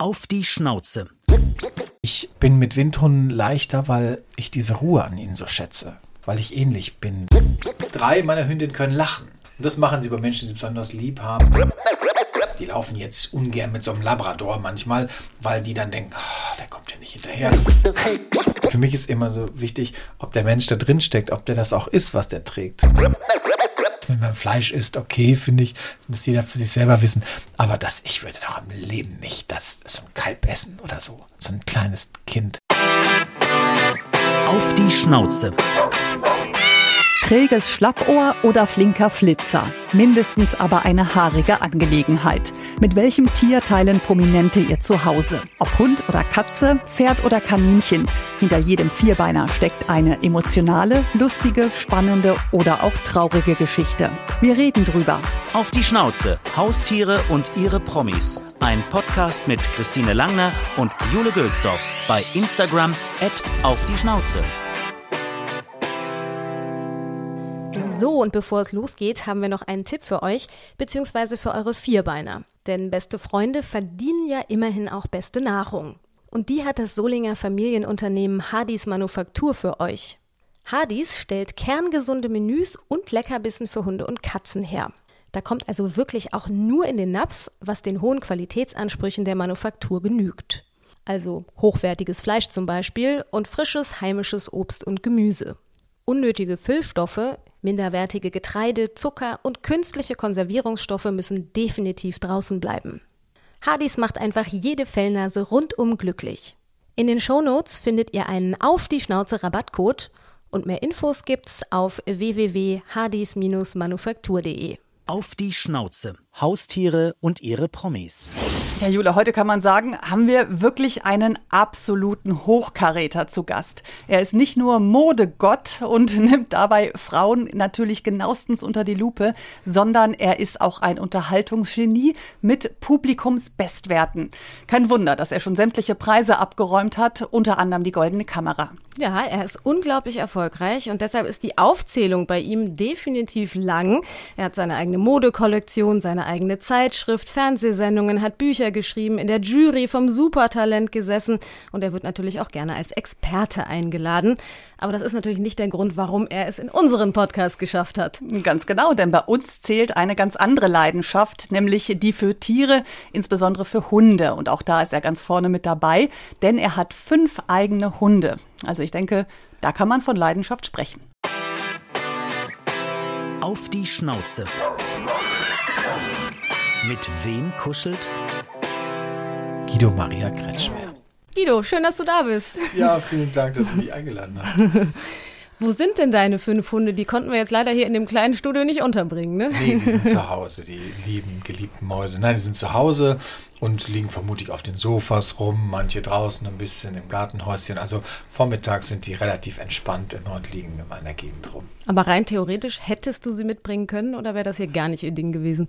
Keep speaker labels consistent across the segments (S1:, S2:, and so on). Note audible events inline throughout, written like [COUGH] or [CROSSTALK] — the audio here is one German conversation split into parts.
S1: Auf die Schnauze.
S2: Ich bin mit Windhunden leichter, weil ich diese Ruhe an ihnen so schätze. Weil ich ähnlich bin. Drei meiner Hündinnen können lachen. Und das machen sie bei Menschen, die sie besonders lieb haben. Die laufen jetzt ungern mit so einem Labrador manchmal, weil die dann denken, oh, der kommt ja nicht hinterher. Für mich ist immer so wichtig, ob der Mensch da drin steckt, ob der das auch ist, was der trägt. Wenn man Fleisch isst, okay, finde ich, muss jeder für sich selber wissen. Aber das, ich würde doch im Leben nicht das so ein Kalb essen oder so. So ein kleines Kind.
S1: Auf die Schnauze.
S3: Träges Schlappohr oder flinker Flitzer. Mindestens aber eine haarige Angelegenheit. Mit welchem Tier teilen Prominente ihr Zuhause? Ob Hund oder Katze, Pferd oder Kaninchen. Hinter jedem Vierbeiner steckt eine emotionale, lustige, spannende oder auch traurige Geschichte. Wir reden drüber.
S1: Auf die Schnauze. Haustiere und ihre Promis. Ein Podcast mit Christine Langner und Jule Gülsdorf bei Instagram at auf die Schnauze.
S4: So, und bevor es losgeht, haben wir noch einen Tipp für euch, beziehungsweise für eure Vierbeiner. Denn beste Freunde verdienen ja immerhin auch beste Nahrung. Und die hat das Solinger Familienunternehmen Hardys Manufaktur für euch. Hardys stellt kerngesunde Menüs und Leckerbissen für Hunde und Katzen her. Da kommt also wirklich auch nur in den Napf, was den hohen Qualitätsansprüchen der Manufaktur genügt. Also hochwertiges Fleisch zum Beispiel und frisches heimisches Obst und Gemüse. Unnötige Füllstoffe, minderwertige Getreide, Zucker und künstliche Konservierungsstoffe müssen definitiv draußen bleiben. Hardys macht einfach jede Fellnase rundum glücklich. In den Shownotes findet ihr einen Auf die Schnauze Rabattcode und mehr Infos gibt's auf www.hardys-manufaktur.de.
S1: Auf die Schnauze. Haustiere und ihre Promis.
S3: Ja, Jule, heute kann man sagen, haben wir wirklich einen absoluten Hochkaräter zu Gast. Er ist nicht nur Modegott und [LAUGHS] nimmt dabei Frauen natürlich genauestens unter die Lupe, sondern er ist auch ein Unterhaltungsgenie mit Publikumsbestwerten. Kein Wunder, dass er schon sämtliche Preise abgeräumt hat, unter anderem die Goldene Kamera.
S4: Ja, er ist unglaublich erfolgreich und deshalb ist die Aufzählung bei ihm definitiv lang. Er hat seine eigene Modekollektion, seine eigene Zeitschrift, Fernsehsendungen, hat Bücher geschrieben, in der Jury vom Supertalent gesessen und er wird natürlich auch gerne als Experte eingeladen. Aber das ist natürlich nicht der Grund, warum er es in unseren Podcast geschafft hat.
S3: Ganz genau, denn bei uns zählt eine ganz andere Leidenschaft, nämlich die für Tiere, insbesondere für Hunde. Und auch da ist er ganz vorne mit dabei, denn er hat fünf eigene Hunde. Also ich denke, da kann man von Leidenschaft sprechen.
S1: Auf die Schnauze. Mit wem kuschelt?
S2: Guido Maria Kretschmer.
S4: Guido, schön, dass du da bist.
S2: Ja, vielen Dank, dass du mich eingeladen hast. [LAUGHS]
S4: Wo sind denn deine fünf Hunde? Die konnten wir jetzt leider hier in dem kleinen Studio nicht unterbringen, ne?
S2: Nee, die sind [LAUGHS] zu Hause, die lieben, geliebten Mäuse. Nein, die sind zu Hause und liegen vermutlich auf den Sofas rum, manche draußen ein bisschen im Gartenhäuschen. Also vormittags sind die relativ entspannt immer und liegen in meiner Gegend rum.
S4: Aber rein theoretisch hättest du sie mitbringen können oder wäre das hier gar nicht ihr Ding gewesen?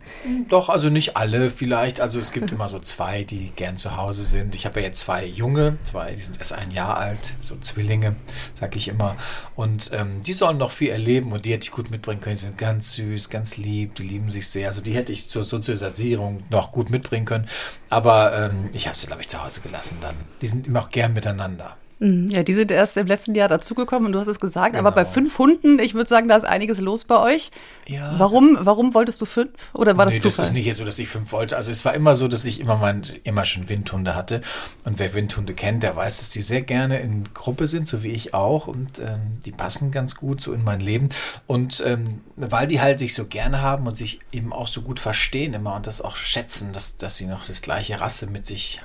S2: Doch, also nicht alle vielleicht. Also es gibt immer so zwei, die gern zu Hause sind. Ich habe ja jetzt zwei Junge, zwei, die sind erst ein Jahr alt, so Zwillinge, sag ich immer. Und ähm, die sollen noch viel erleben und die hätte ich gut mitbringen können. Die sind ganz süß, ganz lieb, die lieben sich sehr. Also die hätte ich zur Sozialisierung noch gut mitbringen können. Aber ähm, ich habe sie, glaube ich, zu Hause gelassen dann. Die sind immer auch gern miteinander.
S3: Mhm. Ja, die sind erst im letzten Jahr dazugekommen und du hast es gesagt.
S2: Genau.
S3: Aber bei fünf Hunden, ich würde sagen, da ist einiges los bei euch.
S2: Ja.
S3: Warum, warum wolltest du fünf? Oder war das
S2: nee,
S3: Zufall?
S2: das ist nicht jetzt so, dass ich fünf wollte. Also es war immer so, dass ich immer mein, immer schon Windhunde hatte. Und wer Windhunde kennt, der weiß, dass die sehr gerne in Gruppe sind, so wie ich auch. Und ähm, die passen ganz gut so in mein Leben. Und ähm, weil die halt sich so gerne haben und sich eben auch so gut verstehen immer und das auch schätzen, dass, dass sie noch das gleiche Rasse mit sich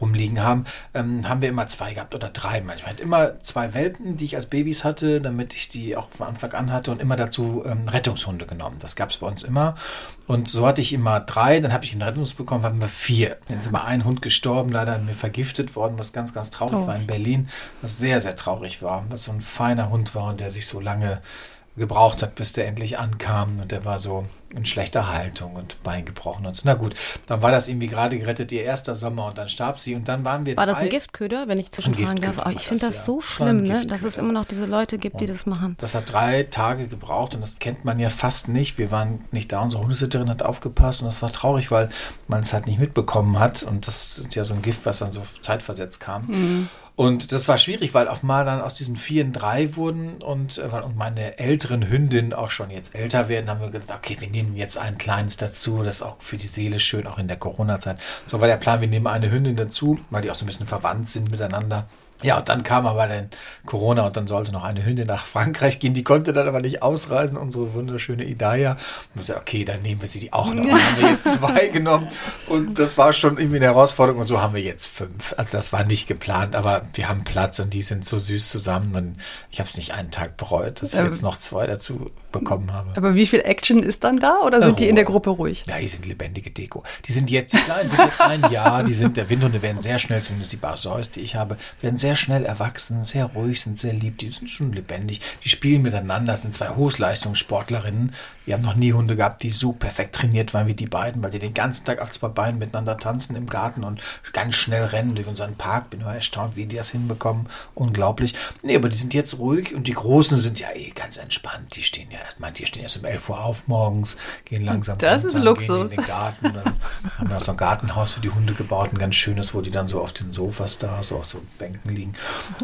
S2: rumliegen haben, ähm, haben wir immer zwei gehabt oder drei manchmal. Ich hatte immer zwei Welpen, die ich als Babys hatte, damit ich die auch von Anfang an hatte und immer dazu ähm, Rettungshunde genommen. Das gab es bei uns immer. Und so hatte ich immer drei, dann habe ich einen Rettungshund bekommen, haben wir vier. Dann ist immer ein Hund gestorben, leider mir vergiftet worden, was ganz, ganz traurig
S3: Oh.
S2: war in Berlin, was sehr, sehr traurig war, was so ein feiner Hund war und der sich so lange gebraucht hat, bis der endlich ankam. Und der war so in schlechter Haltung und Bein gebrochen und so. Na gut, dann war das irgendwie gerade gerettet, ihr erster Sommer und dann starb sie und dann waren wir
S4: War
S2: drei,
S4: das ein Giftköder, wenn ich zwischenfragen darf? Oh, ich finde
S2: das,
S4: das
S2: ja.
S4: so schlimm, ne? dass es immer noch diese Leute gibt, die das machen.
S2: Das hat drei Tage gebraucht und das kennt man ja fast nicht. Wir waren nicht da, unsere Hundesitterin hat aufgepasst und das war traurig, weil man es halt nicht mitbekommen hat. Und das ist ja so ein Gift, was dann so zeitversetzt kam. Und das war schwierig, weil auf mal dann aus diesen vier drei wurden und, äh, und meine älteren Hündinnen auch schon jetzt älter werden, haben wir gedacht, okay, wir nehmen jetzt ein kleines dazu, das ist auch für die Seele schön, auch in der Corona-Zeit. So war der Plan, wir nehmen eine Hündin dazu, weil die auch so ein bisschen verwandt sind miteinander. Ja, und dann kam aber dann Corona und dann sollte noch eine Hündin nach Frankreich gehen. Die konnte dann aber nicht ausreisen, unsere wunderschöne Idaya. Und wir gesagt, okay, dann nehmen wir sie die auch noch. Und dann haben wir jetzt zwei [LAUGHS] genommen. Und das war schon irgendwie eine Herausforderung. Und so haben wir jetzt fünf. Also das war nicht geplant, aber wir haben Platz und die sind so süß zusammen. Und ich habe es nicht einen Tag bereut, dass ich jetzt noch zwei dazu bekommen habe.
S3: Aber wie viel Action ist dann da oder sind die in der
S2: Ruhe.
S3: Gruppe ruhig?
S2: Ja, die sind lebendige Deko. Die sind jetzt, die Kleinen sind jetzt ein Jahr, die sind, der Windhunde werden sehr schnell, zumindest die Barsois, die ich habe, werden sehr schnell erwachsen, sehr ruhig, sind sehr lieb, die sind schon lebendig, die spielen miteinander, das sind zwei Hochleistungssportlerinnen. Wir haben noch nie Hunde gehabt, die so perfekt trainiert waren wie die beiden, weil die den ganzen Tag auf zwei Beinen miteinander tanzen im Garten und ganz schnell rennen durch unseren Park. Bin immer erstaunt, wie die das hinbekommen. Unglaublich. Nee, aber die sind jetzt ruhig und die Großen sind ja eh ganz entspannt. Die stehen ja, manche stehen erst um 11 Uhr auf morgens, gehen langsam
S3: Das ist
S2: runter,
S3: Luxus.
S2: Gehen in den Garten. Dann haben wir auch so ein Gartenhaus für die Hunde gebaut, ein ganz schönes, wo die dann so auf den Sofas da, so auf so Bänken liegen.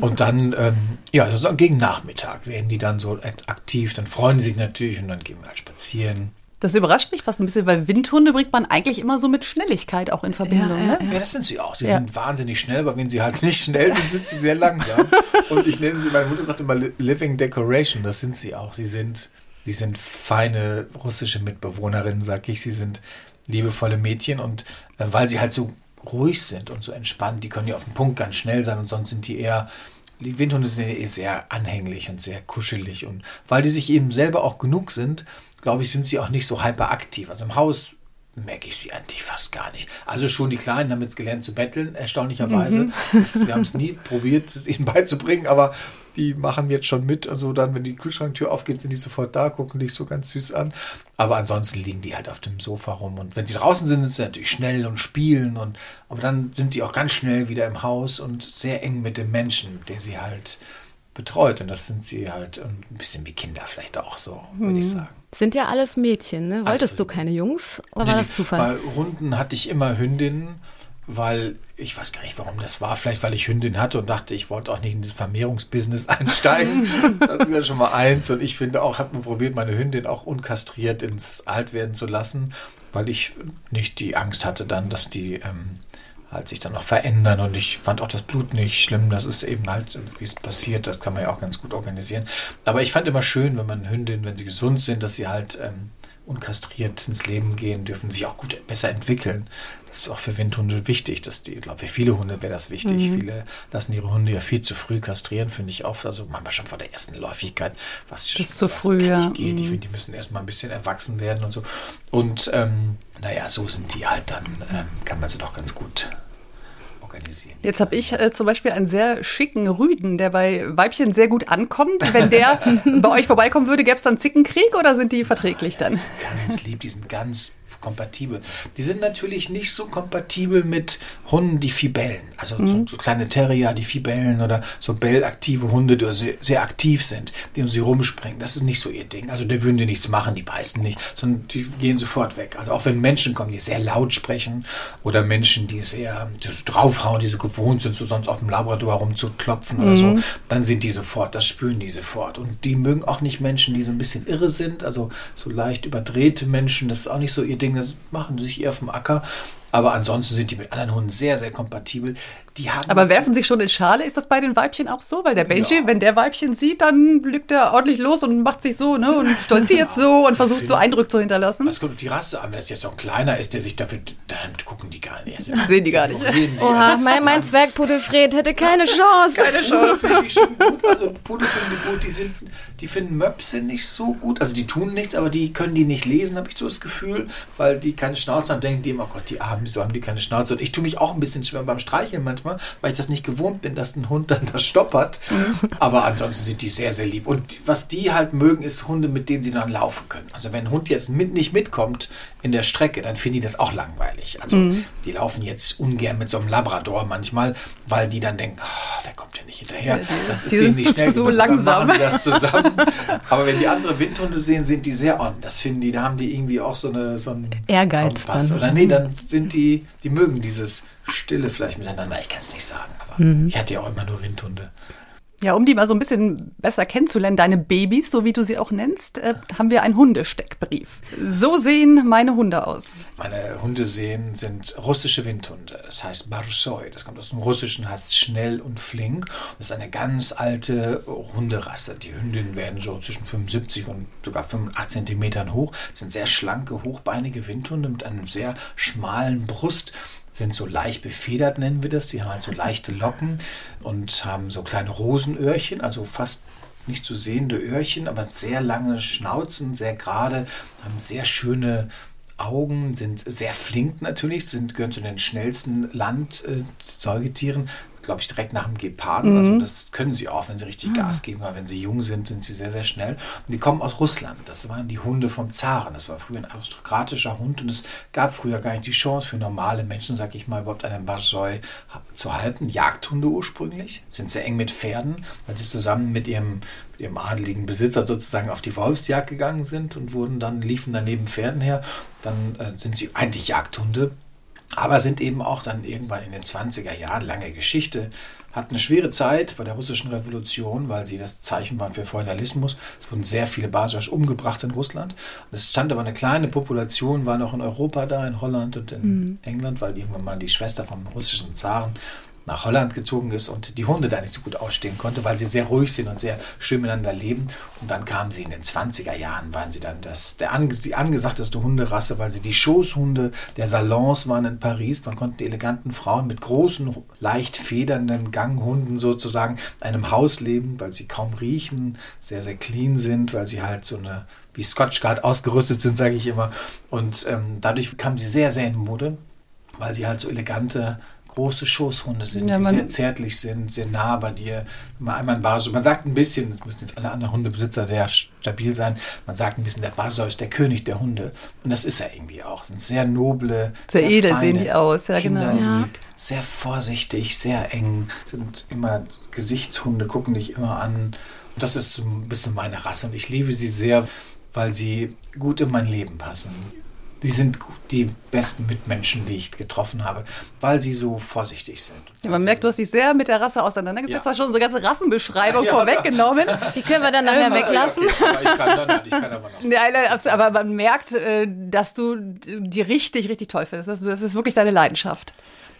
S2: Und dann, ähm, ja, also gegen Nachmittag werden die dann so aktiv, dann freuen sie sich natürlich und dann gehen wir halt spazieren.
S3: Das überrascht mich fast ein bisschen, weil Windhunde bringt man eigentlich immer so mit Schnelligkeit auch in Verbindung.
S4: Ja,
S3: ne?
S2: Ja, das sind sie auch. Sie
S3: Ja.
S2: sind wahnsinnig schnell, aber wenn sie halt nicht schnell sind, sind sie sehr langsam. [LAUGHS] Und ich nenne sie, meine Mutter sagt immer Li- Living Decoration, das sind sie auch. Sie sind, sie sind feine russische Mitbewohnerinnen, sag ich. Sie sind liebevolle Mädchen und äh, weil sie halt so ruhig sind und so entspannt, die können ja auf den Punkt ganz schnell sein und sonst sind die eher, die Windhunde sind ja eh sehr anhänglich und sehr kuschelig und weil die sich eben selber auch genug sind, glaube ich, sind sie auch nicht so hyperaktiv. Also im Haus merke ich sie eigentlich fast gar nicht. Also schon die Kleinen haben jetzt gelernt zu betteln, erstaunlicherweise. Das ist, wir haben es nie probiert, es ihnen beizubringen, aber die machen jetzt schon mit. Also dann, wenn die Kühlschranktür aufgeht, sind die sofort da, gucken dich so ganz süß an. Aber ansonsten liegen die halt auf dem Sofa rum. Und wenn die draußen sind, sind sie natürlich schnell und spielen. Und, aber dann sind die auch ganz schnell wieder im Haus und sehr eng mit dem Menschen, der sie halt betreut. Und das sind sie halt ein bisschen wie Kinder vielleicht auch so, würde ich sagen.
S4: Sind ja alles Mädchen, ne? Wolltest
S2: Absolut.
S4: du keine Jungs oder
S2: Nee,
S4: war das Zufall?
S2: Bei Hunden hatte ich immer Hündinnen, weil ich weiß gar nicht, warum das war. Vielleicht, weil ich Hündin hatte und dachte, ich wollte auch nicht in dieses Vermehrungsbusiness [LAUGHS] einsteigen. das ist ja schon mal eins. Und ich finde auch, habe mir probiert, meine Hündin auch unkastriert ins Altwerden zu lassen, weil ich nicht die Angst hatte dann, dass die ähm, halt sich dann noch verändern. Und ich fand auch das Blut nicht schlimm. Das ist eben halt, wie es passiert. Das kann man ja auch ganz gut organisieren. Aber ich fand immer schön, wenn man Hündinnen, wenn sie gesund sind, dass sie halt ähm, unkastriert ins Leben gehen, dürfen sich auch gut besser entwickeln. Das ist auch für Windhunde wichtig, dass die, ich glaube, für viele Hunde wäre das wichtig. Viele lassen ihre Hunde ja viel zu früh kastrieren, finde ich oft. Also manchmal schon vor der ersten Läufigkeit, was,
S3: Das ist zu
S2: was
S3: früh, ja.
S2: geht. Ich finde, die müssen erstmal ein bisschen erwachsen werden und so. Und ähm, naja, so sind die halt dann, ähm, kann man sie doch ganz gut organisieren.
S3: Jetzt habe ich äh, zum Beispiel einen sehr schicken Rüden, der bei Weibchen sehr gut ankommt. Wenn der [LAUGHS] bei euch vorbeikommen würde, gäbe es dann Zickenkrieg oder sind die verträglich dann?
S2: ganz lieb, die sind ganz kompatibel. Die sind natürlich nicht so kompatibel mit Hunden, die viel bellen. Also so, so kleine Terrier, die viel bellen oder so bellaktive Hunde, die sehr, sehr aktiv sind, die um sie rumspringen. Das ist nicht so ihr Ding. Also die würden dir nichts machen, die beißen nicht, sondern die gehen sofort weg. Also auch wenn Menschen kommen, die sehr laut sprechen oder Menschen, die sehr die so draufhauen, die so gewohnt sind, so sonst auf dem Labrador rumzuklopfen oder so, dann sind die sofort, das spüren die sofort. Und die mögen auch nicht Menschen, die so ein bisschen irre sind, also so leicht überdrehte Menschen, das ist auch nicht so ihr Ding, das machen sich eher vom Acker. Aber ansonsten sind die mit anderen Hunden sehr, sehr kompatibel. Die haben
S3: Aber werfen sich schon in Schale? Ist das bei den Weibchen auch so? Weil der Benji,
S2: Ja.
S3: wenn der Weibchen sieht, dann lügt er ordentlich los und macht sich so, ne? Und [LAUGHS] stolziert so und versucht so Eindruck zu hinterlassen.
S2: Es kommt auf die Rasse an. Wenn es jetzt so ein kleiner ist, der sich dafür, dann gucken die gar nicht. [LAUGHS]
S3: Sehen die gar nicht.
S4: Oha, mein, mein Zwergpudel Fred hätte keine Chance. [LAUGHS]
S2: Keine Chance. Finde ich schon gut. Also Pudel finden die gut. Die, sind, die finden Möpse nicht so gut. Also die tun nichts, aber die können die nicht lesen, habe ich so das Gefühl. Weil die keine Schnauze haben, denken die immer, oh Gott, die armen wieso haben die keine Schnauze? Und ich tue mich auch ein bisschen schwer beim Streicheln manchmal, weil ich das nicht gewohnt bin, dass ein Hund dann da stoppert. Aber ansonsten sind die sehr, sehr lieb. Und was die halt mögen, ist Hunde, mit denen sie dann laufen können. Also wenn ein Hund jetzt mit, nicht mitkommt in der Strecke, dann finden die das auch langweilig. Also die laufen jetzt ungern mit so einem Labrador manchmal, weil die dann denken, oh, der kommt ja nicht hinterher. Das ist
S3: die
S2: denen nicht schnell
S3: so
S2: genug. Dann
S3: langsam.
S2: machen die das zusammen. Aber wenn die andere Windhunde sehen, sind die sehr on. Das finden die, da haben die irgendwie auch so eine so einen
S4: Ehrgeiz
S2: Kompass.
S4: dann.
S2: Oder nee, dann sind die, die mögen dieses Stille vielleicht miteinander. Ich kann es nicht sagen, aber
S3: Mhm.
S2: ich hatte ja auch immer nur Windhunde.
S3: Ja, um die mal so ein bisschen besser kennenzulernen, deine Babys, so wie du sie auch nennst, äh, haben wir einen Hundesteckbrief. So sehen meine Hunde aus.
S2: Meine Hunde sehen sind russische Windhunde. Das heißt Barsoi. Das kommt aus dem Russischen, heißt schnell und flink. Das ist eine ganz alte Hunderasse. Die Hündinnen werden so zwischen 75 und sogar 85 Zentimetern hoch. Das sind sehr schlanke, hochbeinige Windhunde mit einem sehr schmalen Brust. Sind so leicht befedert, nennen wir das. Die haben so leichte Locken und haben so kleine Rosenöhrchen, also fast nicht zu sehende Öhrchen, aber sehr lange Schnauzen, sehr gerade, haben sehr schöne Augen, sind sehr flink natürlich, sind, gehören zu den schnellsten Landsäugetieren, glaube ich, direkt nach dem Geparden. Also das können sie auch, wenn sie richtig Gas geben, aber wenn sie jung sind, sind sie sehr, sehr schnell. Und die kommen aus Russland. Das waren die Hunde vom Zaren. Das war früher ein aristokratischer Hund und es gab früher gar nicht die Chance für normale Menschen, sag ich mal, überhaupt einen Barsoi zu halten. Jagdhunde ursprünglich, sind sehr eng mit Pferden, weil sie zusammen mit ihrem ihrem adeligen Besitzer sozusagen auf die Wolfsjagd gegangen sind und wurden dann, liefen dann neben Pferden her. Dann äh, sind sie eigentlich Jagdhunde, aber sind eben auch dann irgendwann in den 20er Jahren, lange Geschichte, hatten eine schwere Zeit bei der russischen Revolution, weil sie das Zeichen waren für Feudalismus. Es wurden sehr viele Basois umgebracht in Russland. Und es stand aber eine kleine Population, war noch in Europa da, in Holland und in England, weil irgendwann mal die Schwester vom russischen Zaren nach Holland gezogen ist und die Hunde da nicht so gut ausstehen konnte, weil sie sehr ruhig sind und sehr schön miteinander leben. Und dann kamen sie in den 20er Jahren, waren sie dann das, der die angesagteste Hunderasse, weil sie die Schoßhunde der Salons waren in Paris. Man konnte die eleganten Frauen mit großen, leicht federnden Ganghunden sozusagen in einem Haus leben, weil sie kaum riechen, sehr, sehr clean sind, weil sie halt so eine wie Scotch Guard ausgerüstet sind, sage ich immer. Und ähm, dadurch kamen sie sehr, sehr in Mode, weil sie halt so elegante große Schoßhunde sind,
S3: Ja,
S2: die sehr zärtlich sind, sehr nah bei dir. Mal einmal ein. Man sagt ein bisschen, das müssen jetzt alle anderen Hundebesitzer sehr stabil sein, man sagt ein bisschen, der Basel ist der König der Hunde. Und das ist er irgendwie auch. Sind sehr noble,
S3: Sehr edel sehen die aus, ja, genau.
S2: kinderlieb,
S4: Ja.
S2: sehr vorsichtig, sehr eng, sind immer Gesichtshunde, gucken dich immer an. Und das ist so ein bisschen meine Rasse und ich liebe sie sehr, weil sie gut in mein Leben passen. Sie sind die besten Mitmenschen, die ich getroffen habe, weil sie so vorsichtig sind.
S3: Ja, man merkt, du hast dich sehr mit der Rasse auseinandergesetzt,
S2: Ja.
S3: hast schon unsere ganze Rassenbeschreibung [LAUGHS]
S2: Ja,
S3: vorweggenommen.
S4: Die können wir dann nachher weglassen.
S2: Ja, okay, aber ich kann, ich aber noch.
S3: Nein, nein, absolut. aber man merkt, äh, dass du die richtig, richtig toll findest. Das ist wirklich deine Leidenschaft.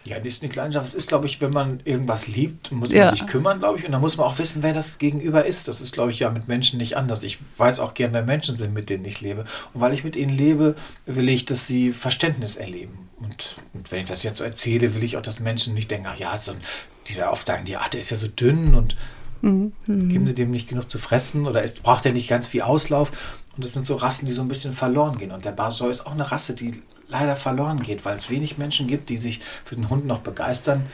S2: Ja, nicht, nicht Leidenschaft. Es ist, glaube ich, wenn man irgendwas liebt, muss
S3: Ja.
S2: man sich kümmern, glaube ich. Und dann muss man auch wissen, wer das Gegenüber ist. Das ist, glaube ich, ja mit Menschen nicht anders. Ich weiß auch gern, wer Menschen sind, mit denen ich lebe. Und weil ich mit ihnen lebe, will ich, dass sie Verständnis erleben. Und, und wenn ich das jetzt so erzähle, will ich auch, dass Menschen nicht denken, ach ja, so ein, dieser oft sagen, die, der ist ja so dünn und geben sie dem nicht genug zu fressen oder ist, braucht er nicht ganz viel Auslauf. Und das sind so Rassen, die so ein bisschen verloren gehen. Und der Barsoi ist auch eine Rasse, die leider verloren geht, weil es wenig Menschen gibt, die sich für den Hund noch begeistern.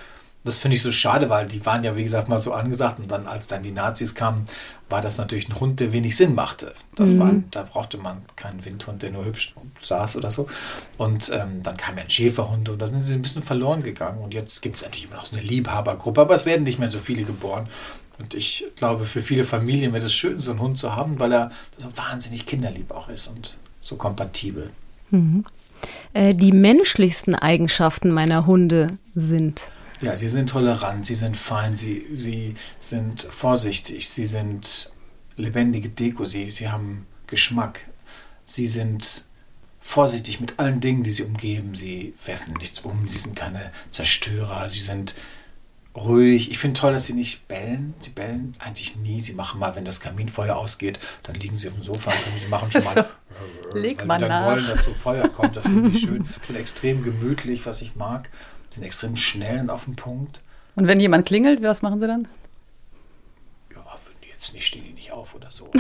S2: Das finde ich so schade, weil die waren ja, wie gesagt, mal so angesagt. Und dann, als dann die Nazis kamen, war das natürlich ein Hund, der wenig Sinn machte. Das war, da brauchte man keinen Windhund, der nur hübsch saß oder so. Und ähm, dann kam ja ein Schäferhund und da sind sie ein bisschen verloren gegangen. Und jetzt gibt es natürlich immer noch so eine Liebhabergruppe, aber es werden nicht mehr so viele geboren. Und ich glaube, für viele Familien wäre es schön, so einen Hund zu haben, weil er so wahnsinnig kinderlieb auch ist und so kompatibel.
S4: Äh, die menschlichsten Eigenschaften meiner Hunde sind.
S2: Ja, sie sind tolerant, sie sind fein, sie, sie sind vorsichtig, sie sind lebendige Deko, sie, sie haben Geschmack, sie sind vorsichtig mit allen Dingen, die sie umgeben, sie werfen nichts um, sie sind keine Zerstörer, sie sind ruhig. Ich finde toll, dass sie nicht bellen. Sie bellen eigentlich nie. Sie machen mal, wenn das Kaminfeuer ausgeht, dann liegen sie auf dem Sofa und sie machen schon mal.
S3: leg
S2: weil
S3: mal
S2: sie dann
S3: nach.
S2: wollen, dass so Feuer kommt. Das finde ich schön. Sind extrem gemütlich, was ich mag. Sind extrem schnell und auf den Punkt.
S3: Und wenn jemand klingelt, was machen sie dann?
S2: Ja, die nicht, stehen die nicht auf oder so. [LAUGHS]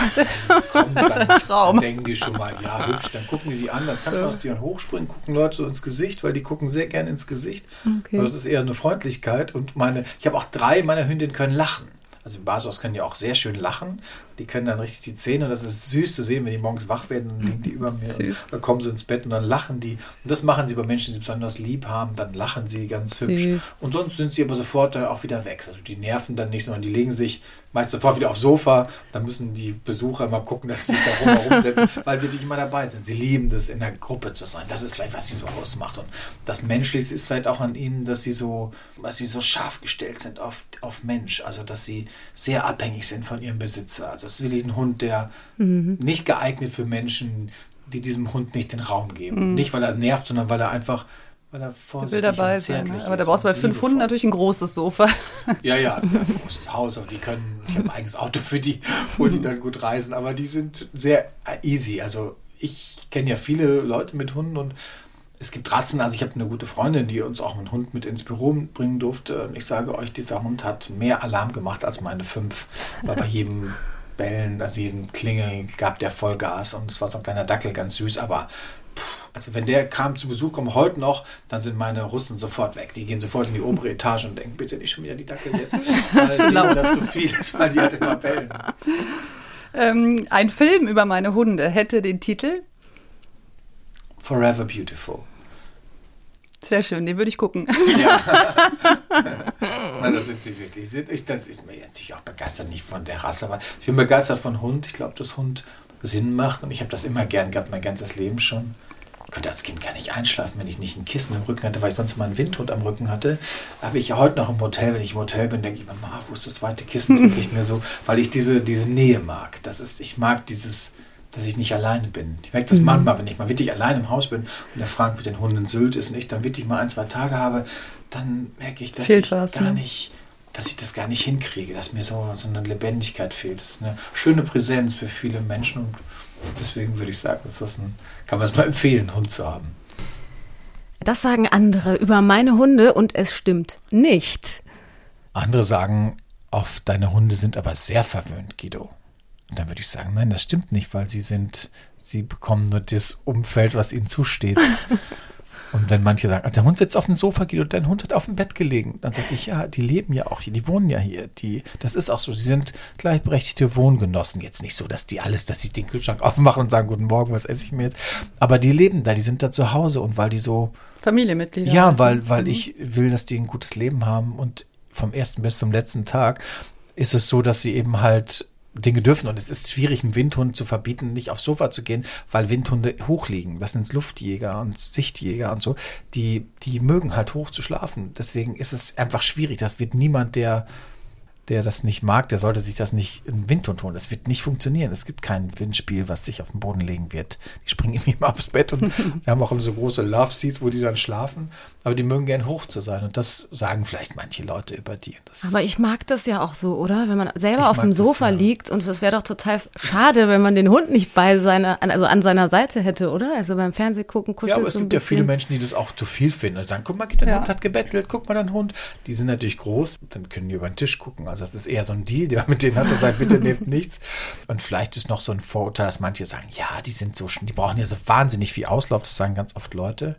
S3: Das ist ein Traum.
S2: Dann denken die schon mal, ja, hübsch, dann gucken die die an, das kann man aus dir hochspringen, gucken Leute so ins Gesicht, weil die gucken sehr gerne ins Gesicht.
S3: Okay.
S2: Das ist eher eine Freundlichkeit und meine, ich habe auch drei meiner Hündinnen können lachen. Also im Basos können die auch sehr schön lachen. Die können dann richtig die Zähne und das ist süß zu sehen, wenn die morgens wach werden, dann liegen die über [LAUGHS] mir.
S3: Süß.
S2: Und dann kommen sie ins Bett und dann lachen die. Und das machen sie bei Menschen, die sie besonders lieb haben, dann lachen sie ganz
S3: Süß.
S2: hübsch. Und sonst sind sie aber sofort dann auch wieder weg. Also die nerven dann nicht, sondern die legen sich meist sofort wieder aufs Sofa. Dann müssen die Besucher mal gucken, dass sie sich da rum setzen, [LAUGHS] weil sie nicht immer dabei sind. Sie lieben das, in der Gruppe zu sein. Das ist vielleicht, was sie so ausmacht. Und das Menschlichste ist vielleicht auch an ihnen, dass sie so, dass sie so scharf gestellt sind auf, auf Mensch. Also dass sie sehr abhängig sind von ihrem Besitzer. Also es ist wirklich ein Hund, der nicht geeignet für Menschen, die diesem Hund nicht den Raum geben. Nicht, weil er nervt, sondern weil er einfach, weil er
S3: Ich
S2: vorsichtig
S3: will dabei sein. Ne? Aber da brauchst du bei fünf Hunden natürlich ein großes Sofa. [LAUGHS]
S2: Ja, ja, ein großes Haus und die können, ich habe ein eigenes Auto für die, wo die dann gut reisen, aber die sind sehr easy. Also ich kenne ja viele Leute mit Hunden und es gibt Rassen, also ich habe eine gute Freundin, die uns auch einen Hund mit ins Büro bringen durfte und ich sage euch, dieser Hund hat mehr Alarm gemacht als meine fünf, weil bei jedem Bellen, also jedem Klingeln gab der Vollgas und es war so ein kleiner Dackel, ganz süß, aber Puh, Also wenn der kam zu Besuch, kommt heute noch, dann sind meine Russen sofort weg. Die gehen sofort in die obere Etage und denken, bitte nicht schon wieder die Dackel jetzt. [LAUGHS] Weil
S3: Zu laut.
S2: das zu viel ist, weil die halt immer bellen.
S3: Ähm, ein Film über meine Hunde hätte den Titel.
S2: Forever Beautiful.
S3: Sehr schön, den würde ich gucken.
S2: Ja. Nein, das sind sie wirklich. Sind- Ich, das, ich bin natürlich auch begeistert, nicht von der Rasse, aber ich bin begeistert von Hund. Ich glaube, dass Hund Sinn macht und ich habe das immer gern gehabt, mein ganzes Leben schon. Ich konnte als Kind gar nicht einschlafen, wenn ich nicht ein Kissen im Rücken hatte, weil ich sonst immer einen Windhund am Rücken hatte. Habe ich ja heute noch im Hotel, wenn ich im Hotel bin, denke ich mir, "Ma, wo ist das zweite Kissen? Drücke ich mir so, weil ich diese, diese Nähe mag. Das ist, ich mag dieses, dass ich nicht alleine bin. Ich merke das manchmal, wenn ich mal wirklich allein im Haus bin und der Frank mit den Hunden in Sylt ist und ich dann wirklich mal ein, zwei Tage habe, dann merke ich, dass
S3: Fehlt
S2: ich
S3: was,
S2: gar
S3: ne?
S2: nicht, dass ich das gar nicht hinkriege, dass mir so, so eine Lebendigkeit fehlt. Das ist eine schöne Präsenz für viele Menschen und deswegen würde ich sagen, ist das ein, kann man es mal empfehlen, einen Hund zu haben.
S4: Das sagen andere über meine Hunde und es stimmt nicht.
S2: Andere sagen oft, deine Hunde sind aber sehr verwöhnt, Guido. Und dann würde ich sagen, nein, das stimmt nicht, weil sie sind, sie bekommen nur das Umfeld, was ihnen zusteht. [LAUGHS] Und wenn manche sagen, ah, der Hund sitzt auf dem Sofa, Guido, dein Hund hat auf dem Bett gelegen, dann sage ich, ja, die leben ja auch hier, die wohnen ja hier. Die, das ist auch so, sie sind gleichberechtigte Wohngenossen. Jetzt nicht so, dass die alles, dass sie den Kühlschrank [LAUGHS] aufmachen und sagen, guten Morgen, was esse ich mir jetzt? Aber die leben da, die sind da zu Hause und weil die so,
S3: Familienmitglieder.
S2: ja, weil, weil ich will, dass die ein gutes Leben haben und vom ersten bis zum letzten Tag ist es so, dass sie eben halt Dinge dürfen. Und es ist schwierig, einem Windhund zu verbieten, nicht aufs Sofa zu gehen, weil Windhunde hochliegen. Das sind Luftjäger und Sichtjäger und so. Die, die mögen halt hoch zu schlafen. Deswegen ist es einfach schwierig. Das wird niemand, der der das nicht mag, der sollte sich das nicht in Windhund holen. Das wird nicht funktionieren. Es gibt kein Windspiel, was sich auf den Boden legen wird. Die springen irgendwie [LAUGHS] immer aufs Bett und [LAUGHS] wir haben auch so große Love Seats, wo die dann schlafen. Aber die mögen gern hoch zu sein. Und das sagen vielleicht manche Leute über die. Das
S4: Aber ich mag das ja auch so, oder? Wenn man selber auf dem
S2: mag das,
S4: Sofa
S2: ja.
S4: liegt und es wäre doch total schade, wenn man den Hund nicht bei seiner, also an seiner Seite hätte, oder? Also beim Fernseh gucken, kuschelt
S2: ja, aber es
S4: so
S2: gibt ja viele Menschen, die das auch zu viel finden und sagen, guck mal, dein
S3: Ja.
S2: Hund hat gebettelt, guck mal, dein Hund. Die sind natürlich groß, dann können die über den Tisch gucken. Also das ist eher so ein Deal, der mit denen hat, der sagt, bitte nehmt nichts. Und vielleicht ist noch so ein Vorurteil, dass manche sagen, ja, die sind so, schn- die brauchen ja so wahnsinnig viel Auslauf, das sagen ganz oft Leute.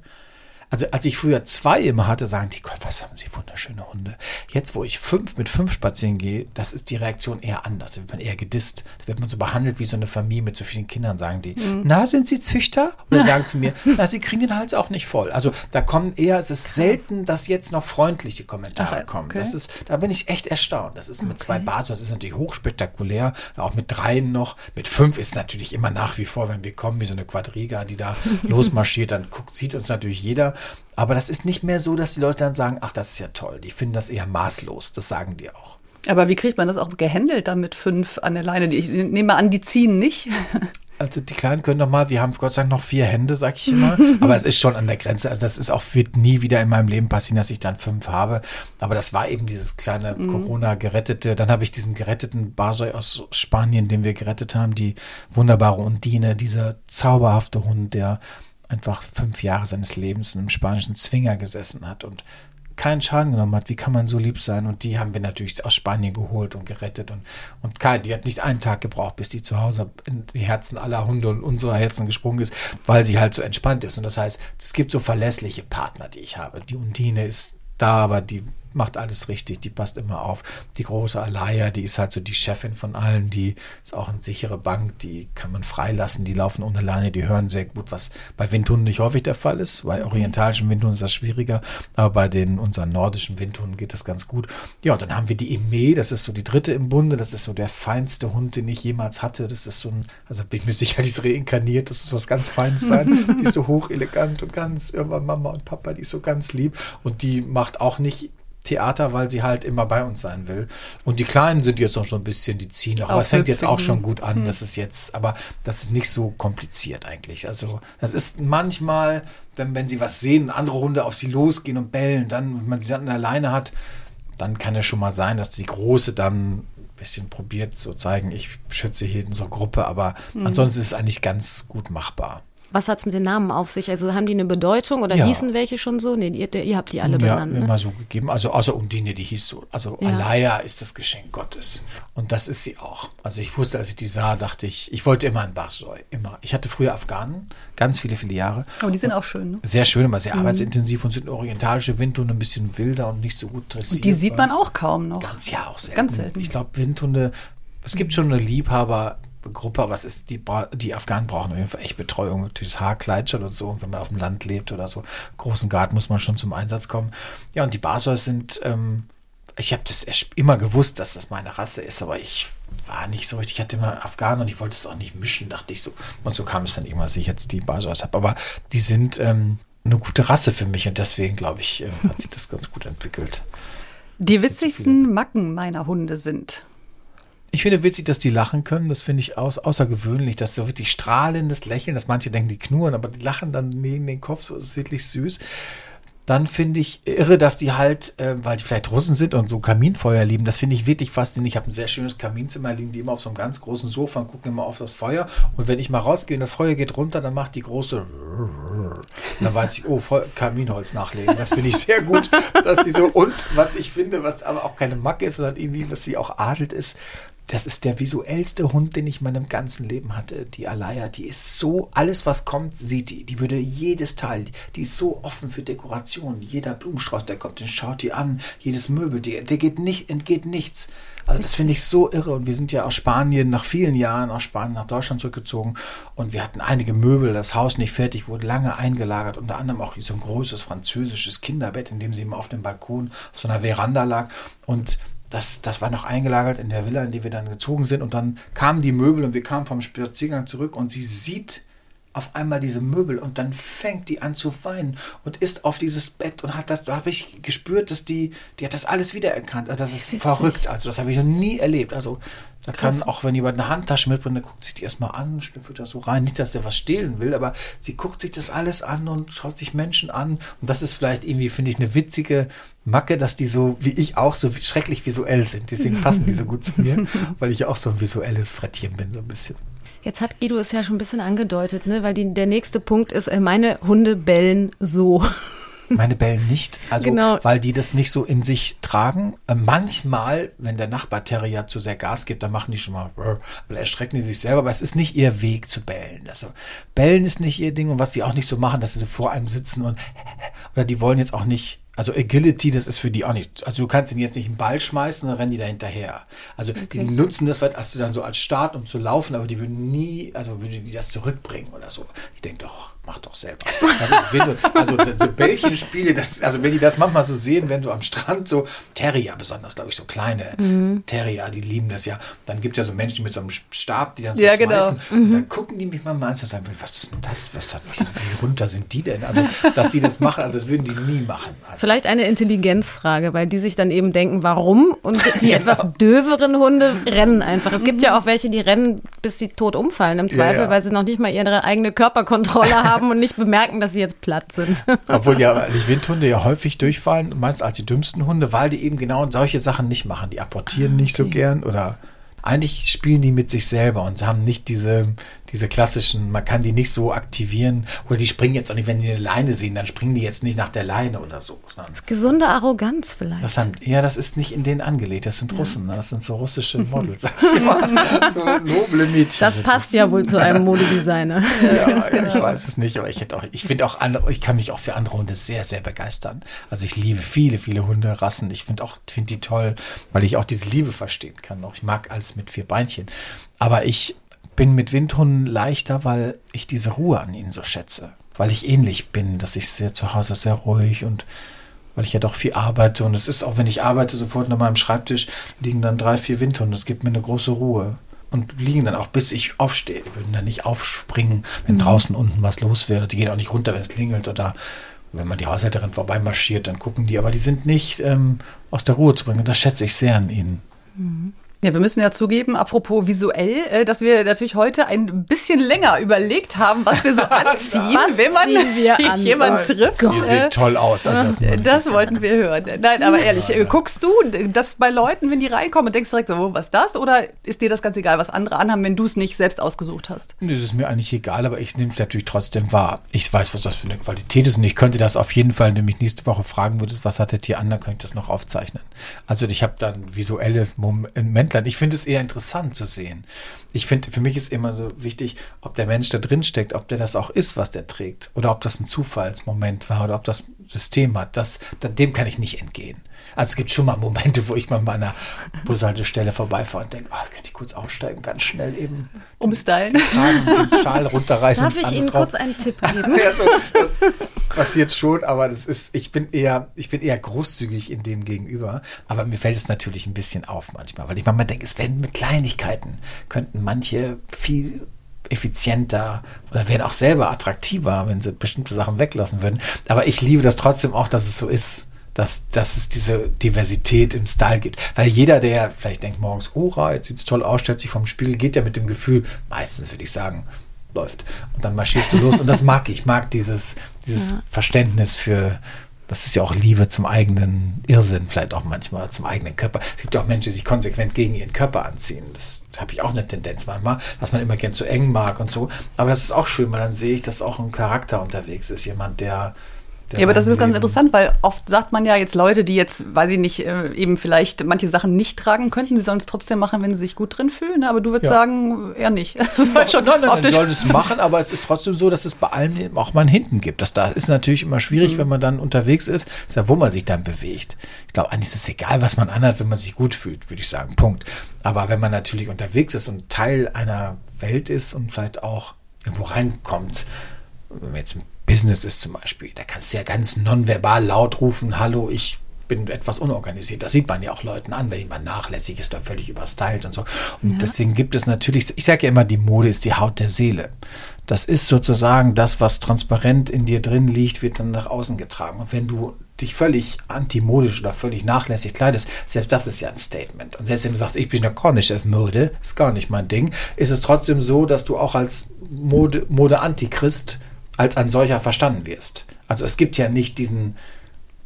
S2: Also als ich früher zwei immer hatte, sagen die, Gott, was haben sie wunderschöne Hunde. Jetzt, wo ich fünf mit fünf spazieren gehe, das ist die Reaktion eher anders. Da wird man eher gedisst. Da wird man so behandelt wie so eine Familie mit so vielen Kindern, sagen die. Na, sind sie Züchter? Oder [LAUGHS] sagen zu mir, na, sie kriegen den Hals auch nicht voll. Also da kommen eher, es ist selten, dass jetzt noch freundliche Kommentare
S3: Ach,
S2: kommen.
S3: okay.
S2: Das ist, da bin ich echt erstaunt. Das ist mit zwei Basen, das ist natürlich hochspektakulär. Auch mit dreien noch. Mit fünf ist natürlich immer nach wie vor, wenn wir kommen, wie so eine Quadriga, die da [LAUGHS] losmarschiert, dann guckt, sieht uns natürlich jeder. Aber das ist nicht mehr so, dass die Leute dann sagen, ach, das ist ja toll. Die finden das eher maßlos. Das sagen die auch.
S3: Aber wie kriegt man das auch gehandelt dann mit fünf an der Leine? Ich nehme an, die ziehen nicht. [LAUGHS]
S2: Also die Kleinen können noch mal, wir haben Gott sei Dank noch vier Hände, sag ich immer. Aber es ist schon an der Grenze. Also das ist auch, wird nie wieder in meinem Leben passieren, dass ich dann fünf habe. Aber das war eben dieses kleine Corona-gerettete. Dann habe ich diesen geretteten Barsoi aus Spanien, den wir gerettet haben, die wunderbare Undine, dieser zauberhafte Hund, der einfach fünf Jahre seines Lebens in einem spanischen Zwinger gesessen hat und keinen Schaden genommen hat. Wie kann man so lieb sein? Und die haben wir natürlich aus Spanien geholt und gerettet. Und, und Kai, die hat nicht einen Tag gebraucht, bis die zu Hause in die Herzen aller Hunde und unserer Herzen gesprungen ist, weil sie halt so entspannt ist. Und das heißt, es gibt so verlässliche Partner, die ich habe. Die Undine ist da, aber die macht alles richtig, die passt immer auf. Die große Alaya, die ist halt so die Chefin von allen, die ist auch eine sichere Bank, die kann man freilassen, die laufen ohne Leine, die hören sehr gut, was bei Windhunden nicht häufig der Fall ist. Bei orientalischen Windhunden ist das schwieriger, aber bei den unseren nordischen Windhunden geht das ganz gut. Ja, dann haben wir die Eme, das ist so die dritte im Bunde, das ist so der feinste Hund, den ich jemals hatte. Das ist so ein, also bin ich mir sicher, die ist reinkarniert, das muss was ganz Feines sein. die ist so hoch elegant und ganz, irgendwann Mama und Papa, die ist so ganz lieb und die macht auch nicht Theater, weil sie halt immer bei uns sein will. Und die Kleinen sind jetzt noch schon ein bisschen, die ziehen noch. Aber es fängt jetzt auch schon gut an. Hm. Das ist jetzt, aber das ist nicht so kompliziert eigentlich. Also, das ist manchmal, wenn, wenn sie was sehen, andere Hunde auf sie losgehen und bellen, dann, wenn man sie dann alleine hat, dann kann es schon mal sein, dass die Große dann ein bisschen probiert, so zeigen, ich schütze hier in unserer Gruppe, aber mhm. ansonsten ist es eigentlich ganz gut machbar.
S4: Was hat es mit den Namen auf sich? Also haben die eine Bedeutung oder ja. hießen welche schon so? Nee, ihr, ihr habt die alle ja, benannt. Ja,
S2: ne? immer so gegeben. Also außer Undine, die hieß so. Also ja. Alaya ist das Geschenk Gottes. Und das ist sie auch. Also ich wusste, als ich die sah, dachte ich, ich wollte immer einen Bachsoy. Immer. Ich hatte früher Afghanen, ganz viele, viele Jahre.
S3: Aber die sind auch schön, ne?
S2: Sehr schön, aber sehr mhm. arbeitsintensiv und sind orientalische Windhunde ein bisschen wilder und nicht so gut dressiert.
S3: Und die sieht man auch kaum noch.
S2: Ganz, ja, auch selten.
S3: Ganz selten.
S2: Ich glaube, Windhunde, es gibt schon eine Liebhaber, Gruppe, was ist, die, die Afghanen brauchen auf jeden Fall echt Betreuung, natürlich das Haarkleidschern und so, wenn man auf dem Land lebt oder so, großen Garten muss man schon zum Einsatz kommen. Ja, und die Basers sind, ähm, ich habe das immer gewusst, dass das meine Rasse ist, aber ich war nicht so richtig, ich hatte immer Afghanen und ich wollte es auch nicht mischen, dachte ich so. Und so kam es dann immer, dass ich jetzt die Basers habe. Aber die sind ähm, eine gute Rasse für mich und deswegen, glaube ich, äh, hat sich das ganz gut entwickelt.
S3: Die witzigsten Macken meiner Hunde sind
S2: ich finde witzig, dass die lachen können. Das finde ich aus, außergewöhnlich, dass so wirklich strahlendes Lächeln, dass manche denken, die knurren, aber die lachen dann neben den Kopf, so das ist wirklich süß. Dann finde ich irre, dass die halt, äh, weil die vielleicht Russen sind und so Kaminfeuer lieben, das finde ich wirklich faszinierend. Ich habe ein sehr schönes Kaminzimmer, liegen die immer auf so einem ganz großen Sofa und gucken immer auf das Feuer. Und wenn ich mal rausgehe und das Feuer geht runter, dann macht die große. [LAUGHS] Dann weiß ich, oh, Kaminholz nachlegen. Das finde ich sehr gut, dass die so. Und was ich finde, was aber auch keine Macke ist, sondern irgendwie, was sie auch adelt ist, das ist der visuellste Hund, den ich in meinem ganzen Leben hatte. Die Alaya, die ist so, alles was kommt, sieht die. Die würde jedes Teil, die ist so offen für Dekoration. Jeder Blumenstrauß, der kommt, den schaut die an. Jedes Möbel, der, der geht nicht, entgeht nichts. Also das finde ich so irre. Und wir sind ja aus Spanien nach vielen Jahren aus Spanien nach Deutschland zurückgezogen. Und wir hatten einige Möbel, das Haus nicht fertig, wurde lange eingelagert. Unter anderem auch so ein großes französisches Kinderbett, in dem sie immer auf dem Balkon auf so einer Veranda lag. Und das, das war noch eingelagert in der Villa, in die wir dann gezogen sind. Und dann kamen die Möbel und wir kamen vom Spaziergang zurück und sie sieht auf einmal diese Möbel und dann fängt die an zu weinen und ist auf dieses Bett und hat das, da habe ich gespürt, dass die, die hat das alles wiedererkannt. Also das ist Witzig. verrückt. Also das habe ich noch nie erlebt. Also da Krass. kann auch, wenn jemand eine Handtasche mitbringt, dann guckt sich die erstmal an, schnüffelt da so rein. Nicht, dass er was stehlen will, aber sie guckt sich das alles an und schaut sich Menschen an. Und das ist vielleicht irgendwie, finde ich, eine witzige Macke, dass die so, wie ich auch, so schrecklich visuell sind. Deswegen passen die so gut zu mir, [LAUGHS] weil ich auch so ein visuelles Frettchen bin, so ein bisschen.
S4: Jetzt hat Guido es ja schon ein bisschen angedeutet, ne? weil die, der nächste Punkt ist, äh, meine Hunde bellen so. [LAUGHS]
S2: Meine bellen nicht, also genau. weil die das nicht so in sich tragen. Äh, manchmal, wenn der Nachbar Terrier zu sehr Gas gibt, dann machen die schon mal, weil erschrecken die sich selber, aber es ist nicht ihr Weg zu bellen. Also bellen ist nicht ihr Ding und was sie auch nicht so machen, dass sie so vor einem sitzen und [LAUGHS] oder die wollen jetzt auch nicht also Agility, das ist für die auch nicht. Also du kannst ihnen jetzt nicht einen Ball schmeißen, dann rennen die da hinterher. Also okay. die nutzen das hast du dann so als Start, um zu laufen, aber die würden nie, also würde die das zurückbringen oder so. Die denken doch, mach doch selber. Ist, also so Bällchenspiele, das, also wenn die das manchmal so sehen, wenn du am Strand so, Terrier besonders, glaube ich, so kleine mhm. Terrier, die lieben das ja. Dann gibt es ja so Menschen mit so einem Stab, die dann so
S3: ja, genau. schmeißen.
S2: Genau. Mhm. Und dann gucken die mich mal an und sagen, was ist denn das? Was hat mich, wie runter sind die denn? Also, dass die das machen, also das würden die nie machen. Also,
S4: Vielleicht eine Intelligenzfrage, weil die sich dann eben denken, warum? Und die genau. etwas döveren Hunde rennen einfach. Es gibt ja auch welche, die rennen, bis sie tot umfallen im Zweifel, ja, ja. weil sie noch nicht mal ihre eigene Körperkontrolle [LAUGHS] haben und nicht bemerken, dass sie jetzt platt sind.
S2: Obwohl ja die Windhunde ja häufig durchfallen, meinst als die dümmsten Hunde, weil die eben genau solche Sachen nicht machen. Die apportieren okay. nicht so gern oder eigentlich spielen die mit sich selber und haben nicht diese, diese klassischen, man kann die nicht so aktivieren oder die springen jetzt auch nicht, wenn die eine Leine sehen, dann springen die jetzt nicht nach der Leine oder so.
S4: Gesunde Arroganz vielleicht.
S2: Das haben, ja, das ist nicht in denen angelegt, das sind Russen, ne? das sind so russische [LAUGHS] Models. [LAUGHS] [LAUGHS] so noble Mädchen.
S4: Das passt ja wohl zu einem Modedesigner.
S2: ja, ja, ich weiß es nicht, aber ich hätte auch, ich finde auch andere, ich kann mich auch für andere Hunde sehr, sehr begeistern. Also ich liebe viele, viele Hunderassen. Ich finde auch, finde die toll, weil ich auch diese Liebe verstehen kann. Auch ich mag alles mit vier Beinchen. Aber ich bin mit Windhunden leichter, weil ich diese Ruhe an ihnen so schätze. Weil ich ähnlich bin, dass ich sehr zu Hause sehr ruhig und weil ich ja doch viel arbeite. Und es ist auch, wenn ich arbeite, sofort an meinem Schreibtisch liegen dann drei, vier Windhunde. Das gibt mir eine große Ruhe. Und liegen dann auch, bis ich aufstehe. Die würden dann nicht aufspringen, wenn mhm. draußen unten was los wäre. Die gehen auch nicht runter, wenn es klingelt oder wenn man die Haushälterin vorbeimarschiert, dann gucken die. Aber die sind nicht ähm, aus der Ruhe zu bringen. Und das schätze ich sehr an ihnen.
S3: Mhm. Ja, wir müssen ja zugeben, apropos visuell, äh, dass wir natürlich heute ein bisschen länger überlegt haben, was wir so [LAUGHS] anziehen,
S4: was wenn man wir [LAUGHS]
S3: jemanden trifft. Gott.
S2: Ihr seht toll aus.
S3: Also das, das wollten wir hören. Nein, aber ehrlich, ja, ja. guckst du das bei Leuten, wenn die reinkommen, denkst du direkt so, was ist das? Oder ist dir das ganz egal, was andere anhaben, wenn du es nicht selbst ausgesucht hast?
S2: Das ist mir eigentlich egal, aber ich nehme es natürlich trotzdem wahr. Ich weiß, was das für eine Qualität ist und ich könnte das auf jeden Fall, wenn du mich nächste Woche fragen würdest, was hattet ihr an, dann könnte ich das noch aufzeichnen. Also ich habe dann visuelles Moment Ländlern. Ich finde es eher interessant zu sehen. Ich finde, für mich ist immer so wichtig, ob der Mensch da drin steckt, ob der das auch ist, was der trägt. Oder ob das ein Zufallsmoment war oder ob das System hat. Das, dem kann ich nicht entgehen. Also es gibt schon mal Momente, wo ich mal bei einer Bushaltestelle vorbeifahre und denke, oh, kann ich kurz aussteigen, ganz schnell eben.
S3: Umstylen.
S2: Den, den Schal runterreißen.
S4: Darf ich Ihnen drauf. kurz einen Tipp geben? [LAUGHS]
S2: ja, so, das passiert schon, aber das ist, ich bin eher, ich bin eher großzügig in dem gegenüber. Aber mir fällt es natürlich ein bisschen auf manchmal, weil ich manchmal denke, es werden mit Kleinigkeiten könnten manche viel effizienter oder wären auch selber attraktiver, wenn sie bestimmte Sachen weglassen würden. Aber ich liebe das trotzdem auch, dass es so ist dass, dass es diese Diversität im Style gibt. Weil jeder, der vielleicht denkt morgens, hurra, jetzt sieht's toll aus, stellt sich vom Spiegel, geht ja mit dem Gefühl, meistens würde ich sagen, läuft. Und dann marschierst du los und das mag ich. Ich mag dieses, dieses ja. Verständnis für, das ist ja auch Liebe zum eigenen Irrsinn, vielleicht auch manchmal zum eigenen Körper. Es gibt ja auch Menschen, die sich konsequent gegen ihren Körper anziehen. Das habe ich auch eine Tendenz manchmal, dass man immer gern zu eng mag und so. Aber das ist auch schön, weil dann sehe ich, dass auch ein Charakter unterwegs ist. Jemand, der
S3: ja, aber das ist ganz interessant, weil oft sagt man ja jetzt Leute, die jetzt, weiß ich nicht, äh, eben vielleicht manche Sachen nicht tragen könnten, sie sollen es trotzdem machen, wenn sie sich gut drin fühlen. Ne? Aber du würdest ja. sagen, eher nicht. [LAUGHS]
S2: Das soll schon nein, nein, nein, sollen es machen, aber es ist trotzdem so, dass es bei allem auch mal einen Hinten gibt. Das da ist natürlich immer schwierig, mhm. wenn man dann unterwegs ist, ist ja, wo man sich dann bewegt. Ich glaube, eigentlich ist es egal, was man anhat, wenn man sich gut fühlt, würde ich sagen. Punkt. Aber wenn man natürlich unterwegs ist und Teil einer Welt ist und vielleicht auch irgendwo reinkommt, wenn man jetzt Business ist zum Beispiel, da kannst du ja ganz nonverbal laut rufen, hallo, ich bin etwas unorganisiert. Das sieht man ja auch Leuten an, wenn jemand nachlässig ist oder völlig überstylt und so. Und ja. deswegen gibt es natürlich, ich sage ja immer, die Mode ist die Haut der Seele. Das ist sozusagen das, was transparent in dir drin liegt, wird dann nach außen getragen. Und wenn du dich völlig antimodisch oder völlig nachlässig kleidest, selbst das ist ja ein Statement. Und selbst wenn du sagst, ich bin eine kornische Mode, ist gar nicht mein Ding, ist es trotzdem so, dass du auch als Mode-Antichrist Mode als ein solcher verstanden wirst. Also es gibt ja nicht diesen,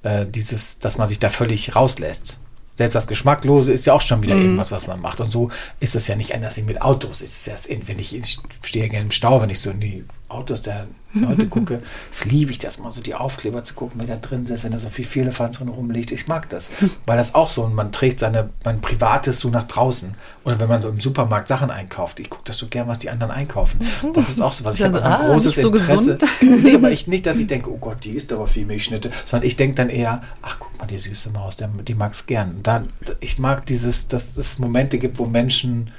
S2: äh, dieses, dass man sich da völlig rauslässt. Selbst das Geschmacklose ist ja auch schon wieder mm. irgendwas, was man macht. Und so ist es ja nicht anders wie mit Autos. Es ist erst, wenn ich, ich stehe gerne im Stau, wenn ich so in die Autos der [LAUGHS] Leute gucke, liebe ich das mal so, die Aufkleber zu gucken, wer da drin ist, wenn da so viel Fehlefanz drin rumliegt. Ich mag das, [LAUGHS] weil das auch so, man trägt seine, mein Privates so nach draußen. Oder wenn man so im Supermarkt Sachen einkauft, ich gucke das so gern, was die anderen einkaufen. Das ist auch so was. Ich habe ah, ein großes so Interesse. [LAUGHS] Nee, aber ich nicht, dass ich denke, oh Gott, die isst aber viel Milchschnitte, sondern ich denke dann eher, ach guck mal, die süße Maus, die mag es gern. Da, ich mag dieses, dass es Momente gibt, wo Menschen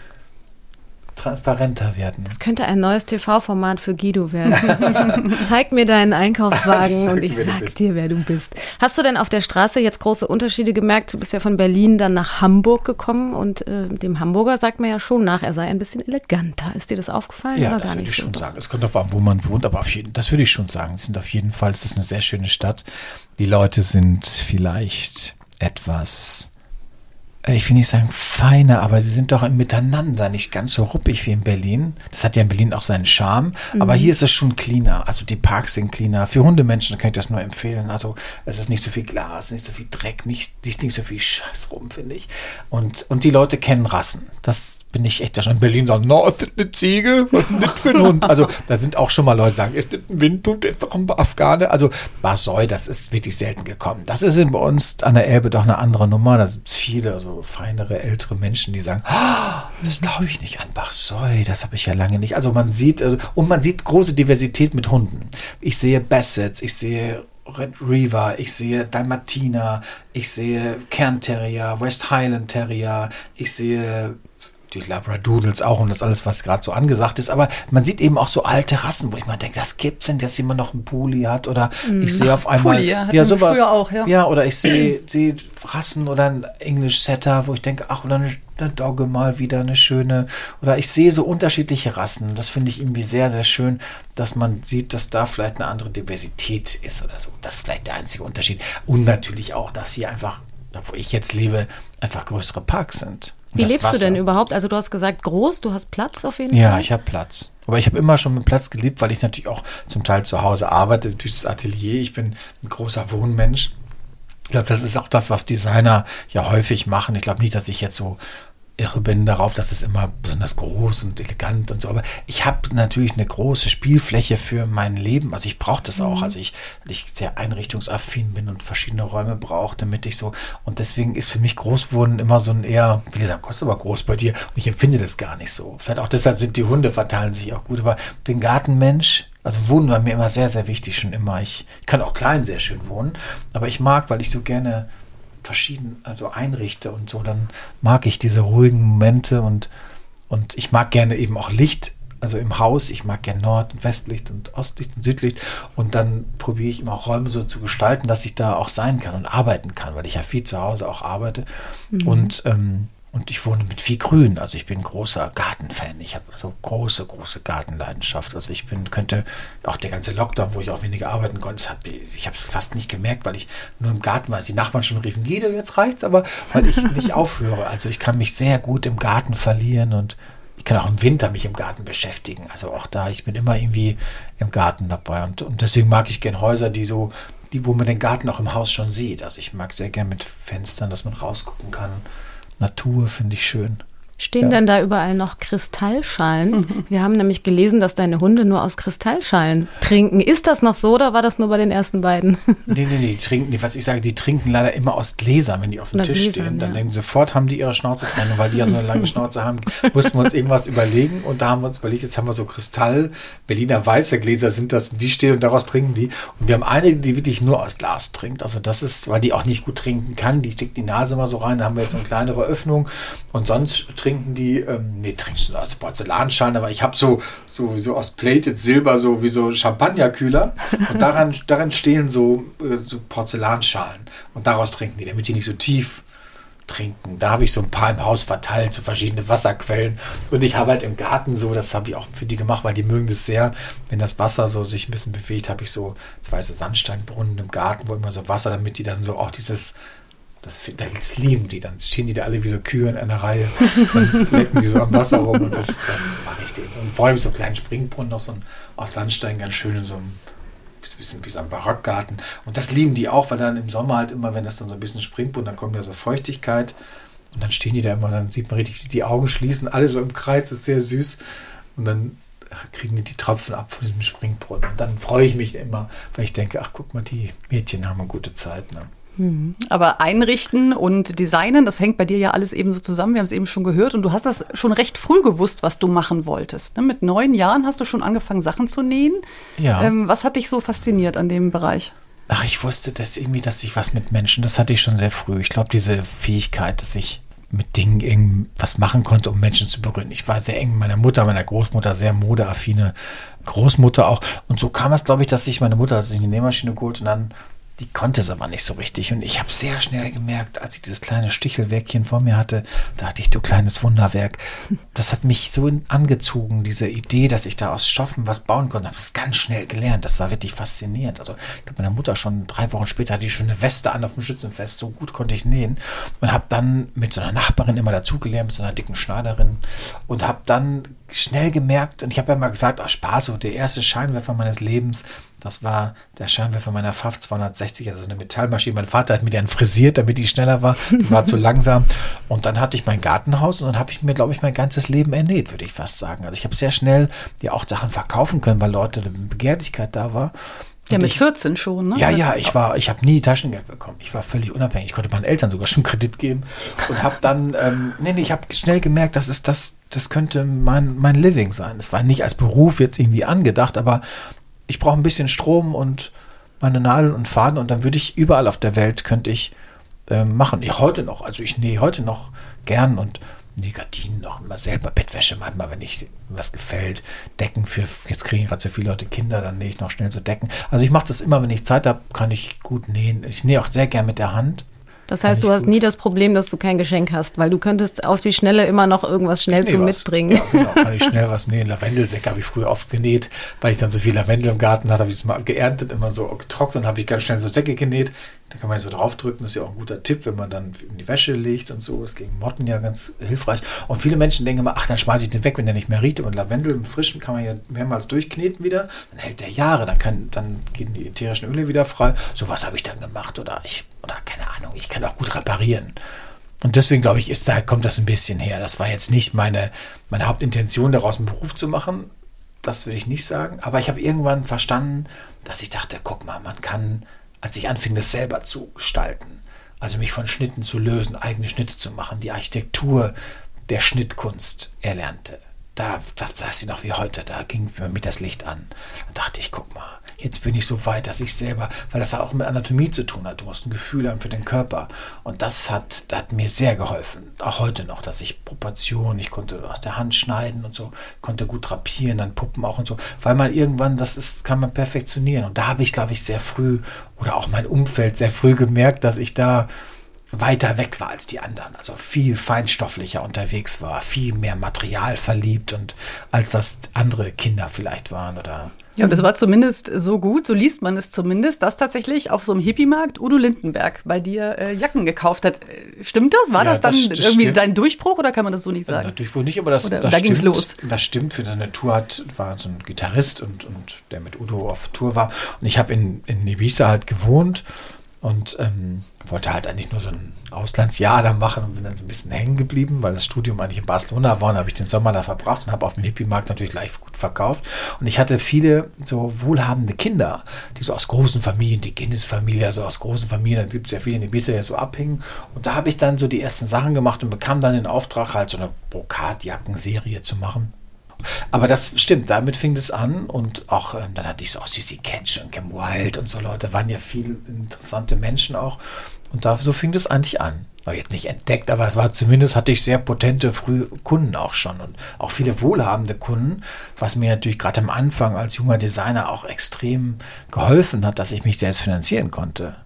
S2: transparenter werden.
S4: Das könnte ein neues TV-Format für Guido werden. [LAUGHS] Zeig mir deinen Einkaufswagen und ich sag dir, wer du bist. Hast du denn auf der Straße jetzt große Unterschiede gemerkt? Du bist ja von Berlin dann nach Hamburg gekommen und äh, dem Hamburger sagt man ja schon nach, er sei ein bisschen eleganter. Ist dir das aufgefallen
S2: ja,
S4: oder
S2: das
S4: gar
S2: nicht?
S4: Ich
S2: schon so? sagen. Es kommt darauf an, wo man wohnt, aber auf jeden, das würde ich schon sagen. Es sind auf jeden Fall, es ist eine sehr schöne Stadt. Die Leute sind vielleicht etwas ich will nicht sagen feiner, aber sie sind doch im Miteinander nicht ganz so ruppig wie in Berlin. Das hat ja in Berlin auch seinen Charme, mhm. aber hier ist es schon cleaner. Also die Parks sind cleaner. Für Hundemenschen kann ich das nur empfehlen. Also es ist nicht so viel Glas, nicht so viel Dreck, nicht, nicht, nicht so viel Scheiß rum, finde ich. Und, und die Leute kennen Rassen. Das bin ich echt da schon in Berlin und sage, no, ist das eine Ziege? Was ist das für ein Hund? Also da sind auch schon mal Leute, die sagen, ist das ein Windhund, warum Afghane? Also Barsoi, das ist wirklich selten gekommen. Das ist bei uns an der Elbe doch eine andere Nummer. Da sind viele so feinere, ältere Menschen, die sagen, oh, das glaube ich nicht an Barsoi, das habe ich ja lange nicht. Also man sieht, also, und man sieht große Diversität mit Hunden. Ich sehe Bassets, ich sehe Red Reaver, ich sehe Dalmatiner, ich sehe Kernterrier, West Highland Terrier, ich sehe die Labradoodles auch und das alles, was gerade so angesagt ist. Aber man sieht eben auch so alte Rassen, wo ich mal denke, das gibt's denn, dass jemand noch einen Pulli hat oder mm. ich sehe auf einmal
S3: Pulli, ja, ja sowas. Auch, ja.
S2: ja, oder ich sehe, sehe Rassen oder ein English Setter, wo ich denke, ach, oder eine, eine Dogge mal wieder eine schöne. Oder ich sehe so unterschiedliche Rassen. Das finde ich irgendwie sehr, sehr schön, dass man sieht, dass da vielleicht eine andere Diversität ist oder so. Das ist vielleicht der einzige Unterschied. Und natürlich auch, dass wir einfach, da wo ich jetzt lebe, einfach größere Parks sind.
S4: Wie lebst Wasser. du denn überhaupt? Also du hast gesagt groß, du hast Platz auf jeden
S2: ja,
S4: Fall.
S2: Ja, ich habe Platz. Aber ich habe immer schon mit Platz gelebt, weil ich natürlich auch zum Teil zu Hause arbeite, durch das Atelier. Ich bin ein großer Wohnmensch. Ich glaube, das ist auch das, was Designer ja häufig machen. Ich glaube nicht, dass ich jetzt so irre bin darauf, dass es immer besonders groß und elegant und so. Aber ich habe natürlich eine große Spielfläche für mein Leben. Also ich brauche das auch. Mhm. Also ich, ich sehr einrichtungsaffin bin und verschiedene Räume brauche, damit ich so. Und deswegen ist für mich Großwohnen immer so ein eher, wie gesagt, kostet aber groß bei dir. Und ich empfinde das gar nicht so. Vielleicht auch deshalb sind die Hunde verteilen sich auch gut. Aber ich bin Gartenmensch. Also Wohnen war mir immer sehr, sehr wichtig, schon immer. Ich, ich kann auch klein sehr schön wohnen. Aber ich mag, weil ich so gerne verschieden also einrichte und so, dann mag ich diese ruhigen Momente und, und ich mag gerne eben auch Licht, also im Haus, ich mag gerne Nord- und Westlicht und Ostlicht und Südlicht und dann probiere ich immer auch Räume so zu gestalten, dass ich da auch sein kann und arbeiten kann, weil ich ja viel zu Hause auch arbeite mhm. und ähm, und ich wohne mit viel Grün. Also ich bin großer Gartenfan. Ich habe also große, große Gartenleidenschaft. Also ich bin, könnte auch der ganze Lockdown, wo ich auch weniger arbeiten konnte, hat, ich habe es fast nicht gemerkt, weil ich nur im Garten war. Die Nachbarn schon riefen, Guido, jetzt reicht's, aber weil ich nicht aufhöre. Also ich kann mich sehr gut im Garten verlieren und ich kann auch im Winter mich im Garten beschäftigen. Also auch da, ich bin immer irgendwie im Garten dabei. Und, und deswegen mag ich gern Häuser, die so, die, wo man den Garten auch im Haus schon sieht. Also ich mag sehr gern mit Fenstern, dass man rausgucken kann. Natur finde ich schön.
S4: Stehen ja. denn da überall noch Kristallschalen? Mhm. [LAUGHS] Wir haben nämlich gelesen, dass deine Hunde nur aus Kristallschalen trinken. Ist das noch so oder war das nur bei den ersten beiden? [LAUGHS]
S2: Nee, nee, nee, die trinken, was ich sage, die trinken leider immer aus Gläsern, wenn die auf dem Tisch Gläsern, stehen. Dann ja. denken sofort, haben die ihre Schnauze dran. Und weil die ja so eine lange Schnauze haben, mussten wir uns irgendwas überlegen. Und da haben wir uns überlegt, jetzt haben wir so Kristall, Berliner weiße Gläser sind das, die stehen und daraus trinken die. Und wir haben eine, die wirklich nur aus Glas trinkt. Also das ist, weil die auch nicht gut trinken kann, die steckt die Nase mal so rein, da haben wir jetzt so eine kleinere Öffnung. Und sonst trinken die, ähm, nee, trinkst du aus Porzellanschalen, aber ich habe so, so, so aus Plated Silber, so wie so Champagnerkühler und daran, [LAUGHS] daran stehen so, äh, so Porzellanschalen und daraus trinken die, damit die nicht so tief trinken. Da habe ich so ein paar im Haus verteilt, so verschiedene Wasserquellen. Und ich habe halt im Garten so, das habe ich auch für die gemacht, weil die mögen das sehr, wenn das Wasser so sich ein bisschen bewegt, habe ich so zwei so Sandsteinbrunnen im Garten, wo immer so Wasser, damit die dann so auch dieses das, das, lieben die. Dann stehen die da alle wie so Kühe in einer Reihe und [LAUGHS] lecken die so am Wasser rum. Und das, das mache ich denen. Und vor allem so einen kleinen Springbrunnen, noch so ein, aus Sandstein, ganz schön in so einem bisschen wie so ein Barockgarten. Und das lieben die auch, weil dann im Sommer halt immer, wenn das dann so ein bisschen Springbrunnen, dann kommt ja so Feuchtigkeit. Und dann stehen die da immer, dann sieht man richtig die Augen schließen, alle so im Kreis, das ist sehr süß. Und dann kriegen die die Tropfen ab von diesem Springbrunnen. Und dann freue ich mich immer, weil ich denke, ach guck mal, die Mädchen haben eine gute Zeit. Ne?
S3: Aber einrichten und designen, das hängt bei dir ja alles eben so zusammen. Wir haben es eben schon gehört und du hast das schon recht früh gewusst, was du machen wolltest. Ne? Mit neun Jahren hast du schon angefangen, Sachen zu nähen.
S2: Ja.
S3: Ähm, was hat dich so fasziniert an dem Bereich?
S2: Ach, ich wusste, dass irgendwie, dass ich was mit Menschen, das hatte ich schon sehr früh. Ich glaube, diese Fähigkeit, dass ich mit Dingen irgendwas machen konnte, um Menschen zu berühren. Ich war sehr eng mit meiner Mutter, meiner Großmutter, sehr modeaffine Großmutter auch. Und so kam es, glaube ich, dass sich meine Mutter, als ich die Nähmaschine geholt und dann die konnte es aber nicht so richtig. Und ich habe sehr schnell gemerkt, als ich dieses kleine Stichelwerkchen vor mir hatte, da hatte ich, du kleines Wunderwerk. Das hat mich so angezogen, diese Idee, dass ich da aus Stoffen was bauen konnte. Habe es ganz schnell gelernt. Das war wirklich faszinierend. Also, ich glaube, meine Mutter schon drei Wochen später hatte ich schon Weste an auf dem Schützenfest. So gut konnte ich nähen. Und habe dann mit so einer Nachbarin immer dazugelernt, mit so einer dicken Schneiderin. Und habe dann schnell gemerkt, und ich habe ja mal gesagt, ach Spaß, so der erste Scheinwerfer meines Lebens Das war der Scheinwerfer meiner FAF 260, also eine Metallmaschine. Mein Vater hat mir den frisiert, damit die schneller war. Die war zu [LAUGHS] langsam. Und dann hatte ich mein Gartenhaus und dann habe ich mir, glaube ich, mein ganzes Leben ernährt, würde ich fast sagen. Also ich habe sehr schnell ja auch Sachen verkaufen können, weil Leute eine Begehrlichkeit da war.
S3: Ja, mit 14 schon, ne?
S2: Ja, ja, ich war, ich habe nie Taschengeld bekommen. Ich war völlig unabhängig. Ich konnte meinen Eltern sogar schon Kredit geben und habe dann, ähm, nee, nee, ich habe schnell gemerkt, das ist das, das könnte mein, mein Living sein. Es war nicht als Beruf jetzt irgendwie angedacht, aber ich brauche ein bisschen Strom und meine Nadeln und Faden und dann würde ich überall auf der Welt könnte ich äh, machen. Ich heute noch, also ich nähe heute noch gern und die Gardinen noch immer selber, Bettwäsche manchmal, wenn ich was gefällt, Decken für, jetzt kriegen gerade so viele Leute Kinder, dann nähe ich noch schnell so Decken. Also ich mache das immer, wenn ich Zeit habe, kann ich gut nähen. Ich nähe auch sehr gern mit der Hand.
S4: Das heißt, du hast gut. nie das Problem, dass du kein Geschenk hast, weil du könntest auf die Schnelle immer noch irgendwas schnell zum Mitbringen. Ja,
S2: genau, kann ich schnell was nähen. Lavendelsäcke habe ich früher oft genäht, weil ich dann so viel Lavendel im Garten hatte, habe ich es mal geerntet, immer so getrocknet und habe ich ganz schnell so Säcke genäht. Da kann man so draufdrücken, das ist ja auch ein guter Tipp, wenn man dann in die Wäsche legt und so. Das ist gegen Motten ja ganz hilfreich. Und viele Menschen denken immer, ach, dann schmeiße ich den weg, wenn der nicht mehr riecht. Und Lavendel im Frischen kann man ja mehrmals durchkneten wieder. Dann hält der Jahre, dann, kann, dann gehen die ätherischen Öle wieder frei. So was habe ich dann gemacht. Oder ich, oder keine Ahnung, ich kann auch gut reparieren. Und deswegen glaube ich, ist da, kommt das ein bisschen her. Das war jetzt nicht meine, meine Hauptintention, daraus einen Beruf zu machen. Das will ich nicht sagen. Aber ich habe irgendwann verstanden, dass ich dachte, guck mal, man kann als ich anfing, das selber zu gestalten, also mich von Schnitten zu lösen, eigene Schnitte zu machen, die Architektur der Schnittkunst erlernte. Da, da saß sie noch wie heute, da ging mir das Licht an. Da dachte ich, guck mal, jetzt bin ich so weit, dass ich selber, weil das auch mit Anatomie zu tun hat, du musst ein Gefühl haben für den Körper. Und das hat, das hat mir sehr geholfen, auch heute noch, dass ich Proportionen, ich konnte aus der Hand schneiden und so, konnte gut drapieren, dann Puppen auch und so, weil man irgendwann, das ist, kann man perfektionieren. Und da habe ich, glaube ich, sehr früh oder auch mein Umfeld sehr früh gemerkt, dass ich da weiter weg war als die anderen, also viel feinstofflicher unterwegs war, viel mehr Material verliebt und als das andere Kinder vielleicht waren oder
S3: ja, und das war zumindest so gut, so liest man es zumindest, dass tatsächlich auf so einem Hippie-Markt Udo Lindenberg bei dir äh, Jacken gekauft hat. Äh, stimmt das? War ja, das dann das irgendwie stimmt. dein Durchbruch oder kann man das so nicht sagen?
S2: Natürlich wohl nicht, aber das,
S3: oder,
S2: das
S3: da
S2: ging
S3: es los.
S2: Das stimmt. Für deine Tour hat, war so ein Gitarrist und, und der mit Udo auf Tour war. Und ich habe in, in Ibiza halt gewohnt und ähm, wollte halt eigentlich nur so ein Auslandsjahr da machen und bin dann so ein bisschen hängen geblieben, weil das Studium eigentlich in Barcelona war und habe ich den Sommer da verbracht und habe auf dem Hippie-Markt natürlich gleich gut verkauft. Und ich hatte viele so wohlhabende Kinder, die so aus großen Familien, die Kindesfamilie, also aus großen Familien, da gibt es ja viele in Ibiza, die so abhängen. Und da habe ich dann so die ersten Sachen gemacht und bekam dann den Auftrag, halt so eine Brokatjacken-Serie zu machen. Aber das stimmt, damit fing es an und auch ähm, dann hatte ich so auch Sissy Catch und Kim Wild und so Leute, waren ja viele interessante Menschen auch. Und da so fing das eigentlich an. War jetzt nicht entdeckt, aber es war zumindest hatte ich sehr potente frühe Kunden auch schon und auch viele wohlhabende Kunden, was mir natürlich gerade am Anfang als junger Designer auch extrem geholfen hat, dass ich mich selbst finanzieren konnte.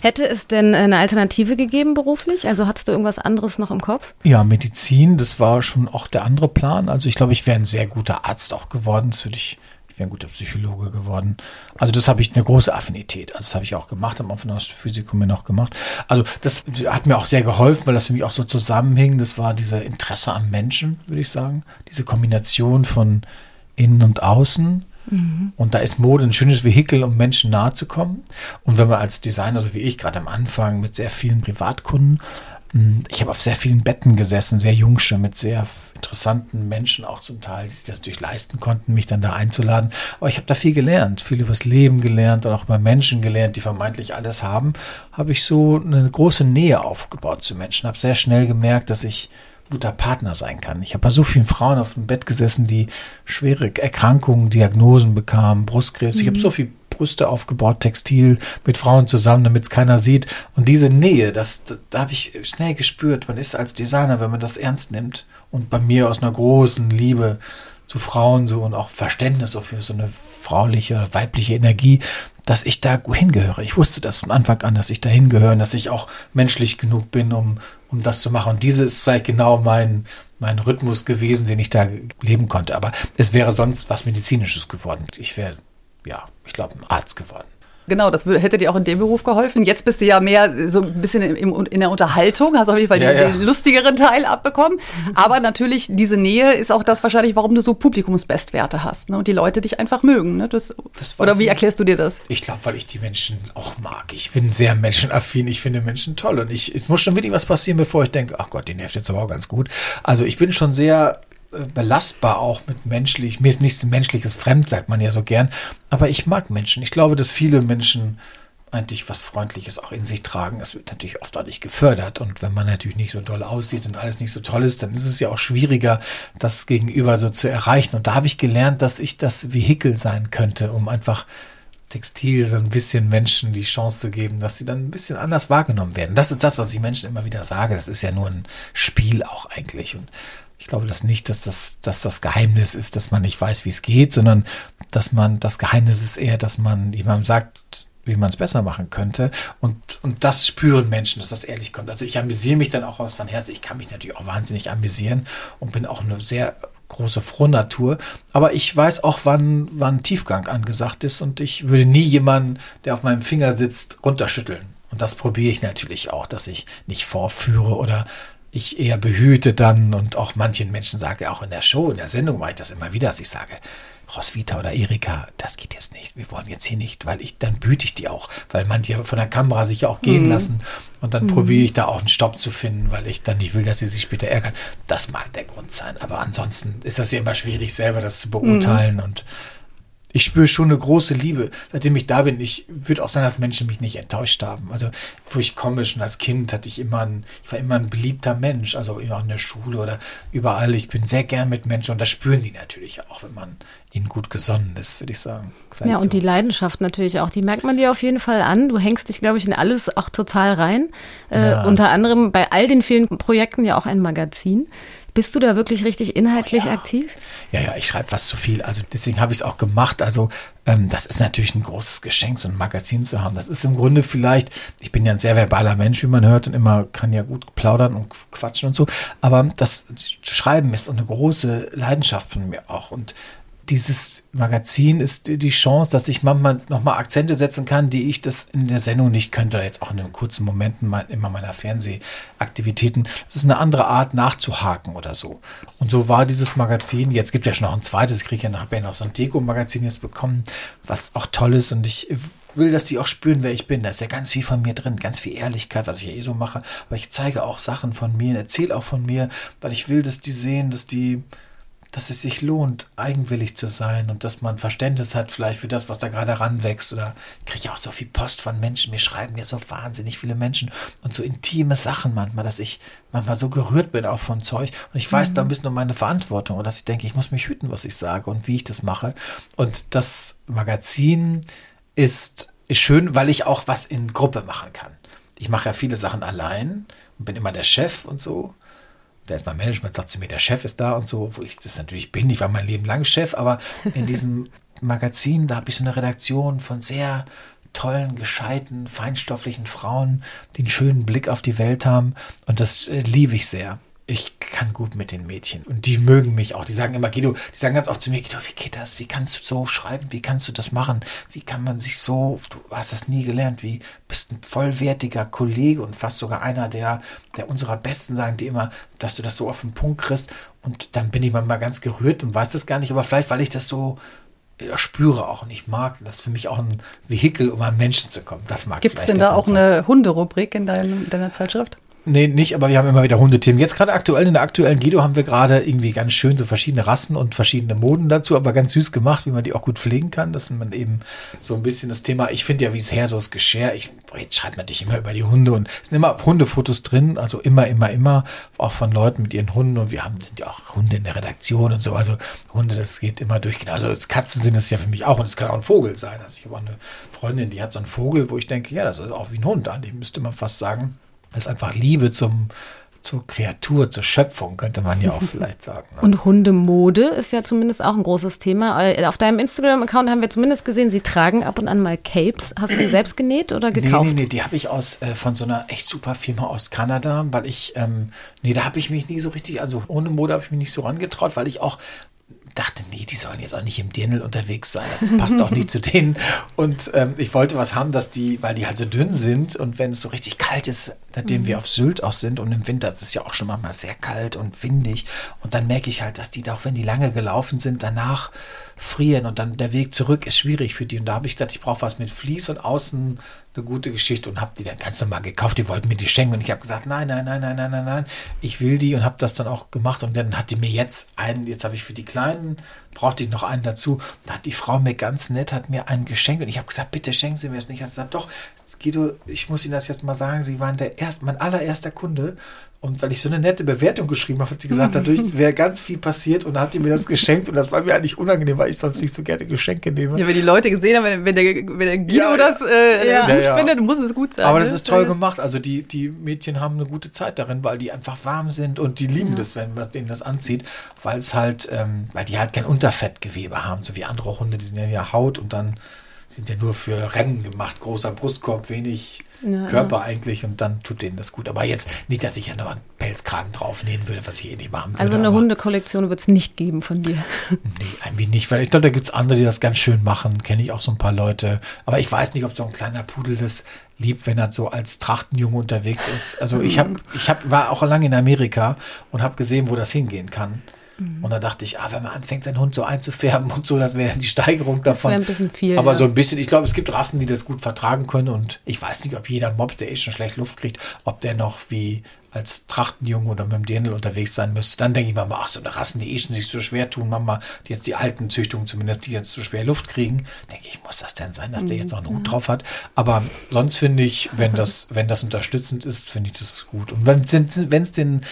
S4: Hätte es denn eine Alternative gegeben beruflich? Also hattest du irgendwas anderes noch im Kopf?
S2: Ja, Medizin, das war schon auch der andere Plan. Also ich glaube, ich wäre ein sehr guter Arzt auch geworden. Das würde ich, ich wäre ein guter Psychologe geworden. Also das habe ich eine große Affinität. Also das habe ich auch gemacht, am Anfang du Physikum mir noch gemacht. Also das hat mir auch sehr geholfen, weil das für mich auch so zusammenhing. Das war dieser Interesse am Menschen, würde ich sagen. Diese Kombination von innen und außen Mhm. Und da ist Mode ein schönes Vehikel, um Menschen nahe zu kommen. Und wenn man als Designer, so wie ich, gerade am Anfang mit sehr vielen Privatkunden, hm, ich habe auf sehr vielen Betten gesessen, sehr jungsche, mit sehr interessanten Menschen auch zum Teil, die sich das natürlich leisten konnten, mich dann da einzuladen. Aber ich habe da viel gelernt, viel über das Leben gelernt und auch über Menschen gelernt, die vermeintlich alles haben. Habe ich so eine große Nähe aufgebaut zu Menschen. Habe sehr schnell gemerkt, dass ich guter Partner sein kann. Ich habe bei so vielen Frauen auf dem Bett gesessen, die schwere Erkrankungen, Diagnosen bekamen, Brustkrebs. Mhm. Ich habe so viel Brüste aufgebaut, Textil mit Frauen zusammen, damit es keiner sieht. Und diese Nähe, das, da, da habe ich schnell gespürt. Man ist als Designer, wenn man das ernst nimmt und bei mir aus einer großen Liebe zu Frauen so und auch Verständnis so für so eine frauliche, weibliche Energie, dass ich da hingehöre. Ich wusste das von Anfang an, dass ich da hingehöre dass ich auch menschlich genug bin, um, um das zu machen. Und diese ist vielleicht genau mein, mein Rhythmus gewesen, den ich da leben konnte. Aber es wäre sonst was Medizinisches geworden. Ich wäre, ja, ich glaube, ein Arzt geworden.
S3: Genau, das hätte dir auch in dem Beruf geholfen. Jetzt bist du ja mehr so ein bisschen in, in der Unterhaltung, hast auf jeden Fall ja, den, ja. den, lustigeren Teil abbekommen. Aber natürlich, diese Nähe ist auch das wahrscheinlich, warum du so Publikumsbestwerte hast ne? und die Leute dich einfach mögen. Ne? Das, das oder wie erklärst du dir das?
S2: Ich glaube, weil ich die Menschen auch mag. Ich bin sehr menschenaffin, ich finde Menschen toll und ich, es muss schon wirklich was passieren, bevor ich denke, ach Gott, den nervt jetzt aber auch ganz gut. Also ich bin schon sehr belastbar auch mit menschlich. Mir ist nichts Menschliches fremd, sagt man ja so gern. Aber ich mag Menschen. Ich glaube, dass viele Menschen eigentlich was Freundliches auch in sich tragen. Es wird natürlich oft auch nicht gefördert. Und wenn man natürlich nicht so doll aussieht und alles nicht so toll ist, dann ist es ja auch schwieriger, das Gegenüber so zu erreichen. Und da habe ich gelernt, dass ich das Vehikel sein könnte, um einfach Textil so ein bisschen Menschen die Chance zu geben, dass sie dann ein bisschen anders wahrgenommen werden. Das ist das, was ich Menschen immer wieder sage. Das ist ja nur ein Spiel auch eigentlich. Und ich glaube das nicht, dass das, dass das Geheimnis ist, dass man nicht weiß, wie es geht, sondern dass man, das Geheimnis ist eher, dass man jemandem sagt, wie man es besser machen könnte. Und, und das spüren Menschen, dass das ehrlich kommt. Also ich amüsiere mich dann auch aus von Herzen. Ich kann mich natürlich auch wahnsinnig amüsieren und bin auch eine sehr große Frohnatur. Aber ich weiß auch, wann, wann Tiefgang angesagt ist und ich würde nie jemanden, der auf meinem Finger sitzt, runterschütteln. Und das probiere ich natürlich auch, dass ich nicht vorführe oder ich eher behüte dann und auch manchen Menschen sage, auch in der Show, in der Sendung mache ich das immer wieder, dass ich sage, Roswitha oder Erika, das geht jetzt nicht. Wir wollen jetzt hier nicht, weil ich, dann büte ich die auch, weil man die von der Kamera sich ja auch gehen mhm. lassen. Und dann mhm. probiere ich da auch einen Stopp zu finden, weil ich dann nicht will, dass sie sich später ärgern. Das mag der Grund sein. Aber ansonsten ist das ja immer schwierig, selber das zu beurteilen mhm. und ich spüre schon eine große Liebe, seitdem ich da bin. Ich würde auch sagen, dass Menschen mich nicht enttäuscht haben. Also, wo ich komme, schon als Kind hatte ich immer ein, ich war immer ein beliebter Mensch, also immer in der Schule oder überall. Ich bin sehr gern mit Menschen und das spüren die natürlich auch, wenn man ihnen gut gesonnen ist, würde ich sagen.
S4: Vielleicht ja, und so. die Leidenschaft natürlich auch, die merkt man dir auf jeden Fall an. Du hängst dich, glaube ich, in alles auch total rein. Äh, ja. Unter anderem bei all den vielen Projekten ja auch ein Magazin. Bist du da wirklich richtig inhaltlich
S2: oh ja.
S4: aktiv?
S2: Ja, ja, ich schreibe fast zu viel. Also deswegen habe ich es auch gemacht. Also ähm, das ist natürlich ein großes Geschenk, so ein Magazin zu haben. Das ist im Grunde vielleicht, ich bin ja ein sehr verbaler Mensch, wie man hört, und immer kann ja gut plaudern und quatschen und so. Aber das Schreiben ist eine große Leidenschaft von mir auch. Und dieses Magazin ist die Chance, dass ich manchmal nochmal Akzente setzen kann, die ich das in der Sendung nicht könnte, jetzt auch in den kurzen Momenten immer meiner Fernsehaktivitäten. Das ist eine andere Art nachzuhaken oder so. Und so war dieses Magazin, jetzt gibt es ja schon noch ein zweites, ich kriege ja nachher noch so ein Deko-Magazin jetzt bekommen, was auch toll ist und ich will, dass die auch spüren, wer ich bin. Da ist ja ganz viel von mir drin, ganz viel Ehrlichkeit, was ich ja eh so mache. Aber ich zeige auch Sachen von mir, erzähle auch von mir, weil ich will, dass die sehen, dass die dass es sich lohnt, eigenwillig zu sein und dass man Verständnis hat vielleicht für das, was da gerade ranwächst. Oder ich kriege auch so viel Post von Menschen, mir schreiben mir so wahnsinnig viele Menschen und so intime Sachen manchmal, dass ich manchmal so gerührt bin auch von Zeug. Und ich weiß mhm. da ein bisschen um meine Verantwortung und dass ich denke, ich muss mich hüten, was ich sage und wie ich das mache. Und das Magazin ist, ist schön, weil ich auch was in Gruppe machen kann. Ich mache ja viele Sachen allein und bin immer der Chef und so da ist mein Management, sagt zu mir, der Chef ist da und so, wo ich das natürlich bin. Ich war mein Leben lang Chef, aber in diesem [LAUGHS] Magazin, da habe ich so eine Redaktion von sehr tollen, gescheiten, feinstofflichen Frauen, die einen schönen Blick auf die Welt haben. Und das äh, liebe ich sehr ich kann gut mit den Mädchen und die mögen mich auch. Die sagen immer, Guido, die sagen ganz oft zu mir, Guido, wie geht das? Wie kannst du so schreiben? Wie kannst du das machen? Wie kann man sich so, du hast das nie gelernt, wie bist ein vollwertiger Kollege und fast sogar einer der, der unserer Besten sagen die immer, dass du das so auf den Punkt kriegst. Und dann bin ich manchmal ganz gerührt und weiß das gar nicht, aber vielleicht, weil ich das so spüre auch und ich mag, das ist für mich auch ein Vehikel, um an Menschen zu kommen. Das mag
S3: Gibt es denn da auch eine Hunderubrik in deinem, deiner Zeitschrift?
S2: Nee, nicht, aber wir haben immer wieder Hundethemen. Jetzt gerade aktuell, in der aktuellen Guido haben wir gerade irgendwie ganz schön so verschiedene Rassen und verschiedene Moden dazu, aber ganz süß gemacht, wie man die auch gut pflegen kann. Das ist man eben so ein bisschen das Thema. Ich finde ja, wie es her so ist, Geschirr. Ich, jetzt schreibt natürlich immer über die Hunde und es sind immer Hundefotos drin, also immer, immer, immer, auch von Leuten mit ihren Hunden und wir haben, sind ja auch Hunde in der Redaktion und so. Also Hunde, das geht immer durch. Also Katzen sind es ja für mich auch und es kann auch ein Vogel sein. Also ich habe auch eine Freundin, die hat so einen Vogel, wo ich denke, ja, das ist auch wie ein Hund an, dem müsste man fast sagen. Das ist einfach Liebe zum, zur Kreatur, zur Schöpfung, könnte man ja auch [LAUGHS] vielleicht sagen.
S4: Ne? Und Hundemode ist ja zumindest auch ein großes Thema. Äh, auf deinem Instagram-Account haben wir zumindest gesehen, sie tragen ab und an mal Capes. Hast du die selbst genäht oder gekauft? Nee,
S2: nee, nee, die habe ich aus, äh, von so einer echt super Firma aus Kanada, weil ich, ähm, nee, da habe ich mich nie so richtig, also ohne Mode habe ich mich nicht so rangetraut, weil ich auch dachte, nee, die sollen jetzt auch nicht im Dirndl unterwegs sein. Das passt auch nicht zu denen. Und ähm, ich wollte was haben, dass die, weil die halt so dünn sind und wenn es so richtig kalt ist, nachdem mhm. wir auf Sylt auch sind und im Winter ist es ja auch schon manchmal sehr kalt und windig. Und dann merke ich halt, dass die, auch wenn die lange gelaufen sind, danach frieren und dann der Weg zurück ist schwierig für die. Und da habe ich gedacht, ich brauche was mit Vlies und außen eine gute Geschichte und habe die dann ganz normal gekauft. Die wollten mir die schenken und ich habe gesagt, nein, nein, nein, nein, nein, nein, nein, ich will die und habe das dann auch gemacht. Und dann hat die mir jetzt einen, jetzt habe ich für die Kleinen, brauchte ich noch einen dazu. Da hat die Frau mir ganz nett, hat mir einen geschenkt und ich habe gesagt, bitte schenken Sie mir es nicht. Hat gesagt, doch, Guido, ich muss Ihnen das jetzt mal sagen, Sie waren der erste, mein allererster Kunde und weil ich so eine nette Bewertung geschrieben habe, hat sie gesagt, dadurch [LAUGHS] wäre ganz viel passiert und dann hat die mir das geschenkt und das war mir eigentlich unangenehm, weil ich sonst nicht so gerne Geschenke nehme.
S3: Ja, wenn die Leute gesehen haben, wenn, wenn der, wenn der Guido ja, das äh, ja. gut ja, findet, muss es gut sein.
S2: Aber ne? das ist toll gemacht. Also die, die Mädchen haben eine gute Zeit darin, weil die einfach warm sind und die lieben das, wenn man denen das anzieht, weil es halt, ähm, weil die halt kein Unterfettgewebe haben, so wie andere Hunde, die sind ja Haut und dann sind ja nur für Rennen gemacht, großer Brustkorb, wenig ja, Körper ja. eigentlich und dann tut denen das gut. Aber jetzt nicht, dass ich ja noch einen Pelzkragen draufnähen würde, was ich eh nicht machen würde.
S3: Also eine Hundekollektion wird es nicht geben von dir. [LAUGHS]
S2: Nee, irgendwie nicht, weil ich glaube, da gibt es andere, die das ganz schön machen. Kenne ich auch so ein paar Leute. Aber ich weiß nicht, ob so ein kleiner Pudel das liebt, wenn er so als Trachtenjunge unterwegs ist. Also ich habe, ich hab, war auch lange in Amerika und habe gesehen, wo das hingehen kann. Mhm. Und da dachte ich, ah, wenn man anfängt, seinen Hund so einzufärben und so, das wäre die Steigerung davon. Das
S3: ein bisschen viel.
S2: Aber
S3: ja.
S2: so ein bisschen, ich glaube, es gibt Rassen, die das gut vertragen können und ich weiß nicht, ob jeder Mops, der eh schon schlecht Luft kriegt, ob der noch wie als Trachtenjunge oder mit dem Dirndl unterwegs sein müsste, dann denke ich mal, ach, so eine Rassen, die eh schon sich so schwer tun, Mama, die jetzt die alten Züchtungen zumindest, die jetzt so schwer Luft kriegen, denke ich, muss das denn sein, dass der jetzt auch einen Hut mhm. drauf hat? Aber sonst finde ich, wenn [LAUGHS] das, wenn das unterstützend ist, finde ich das gut. Und wenn es den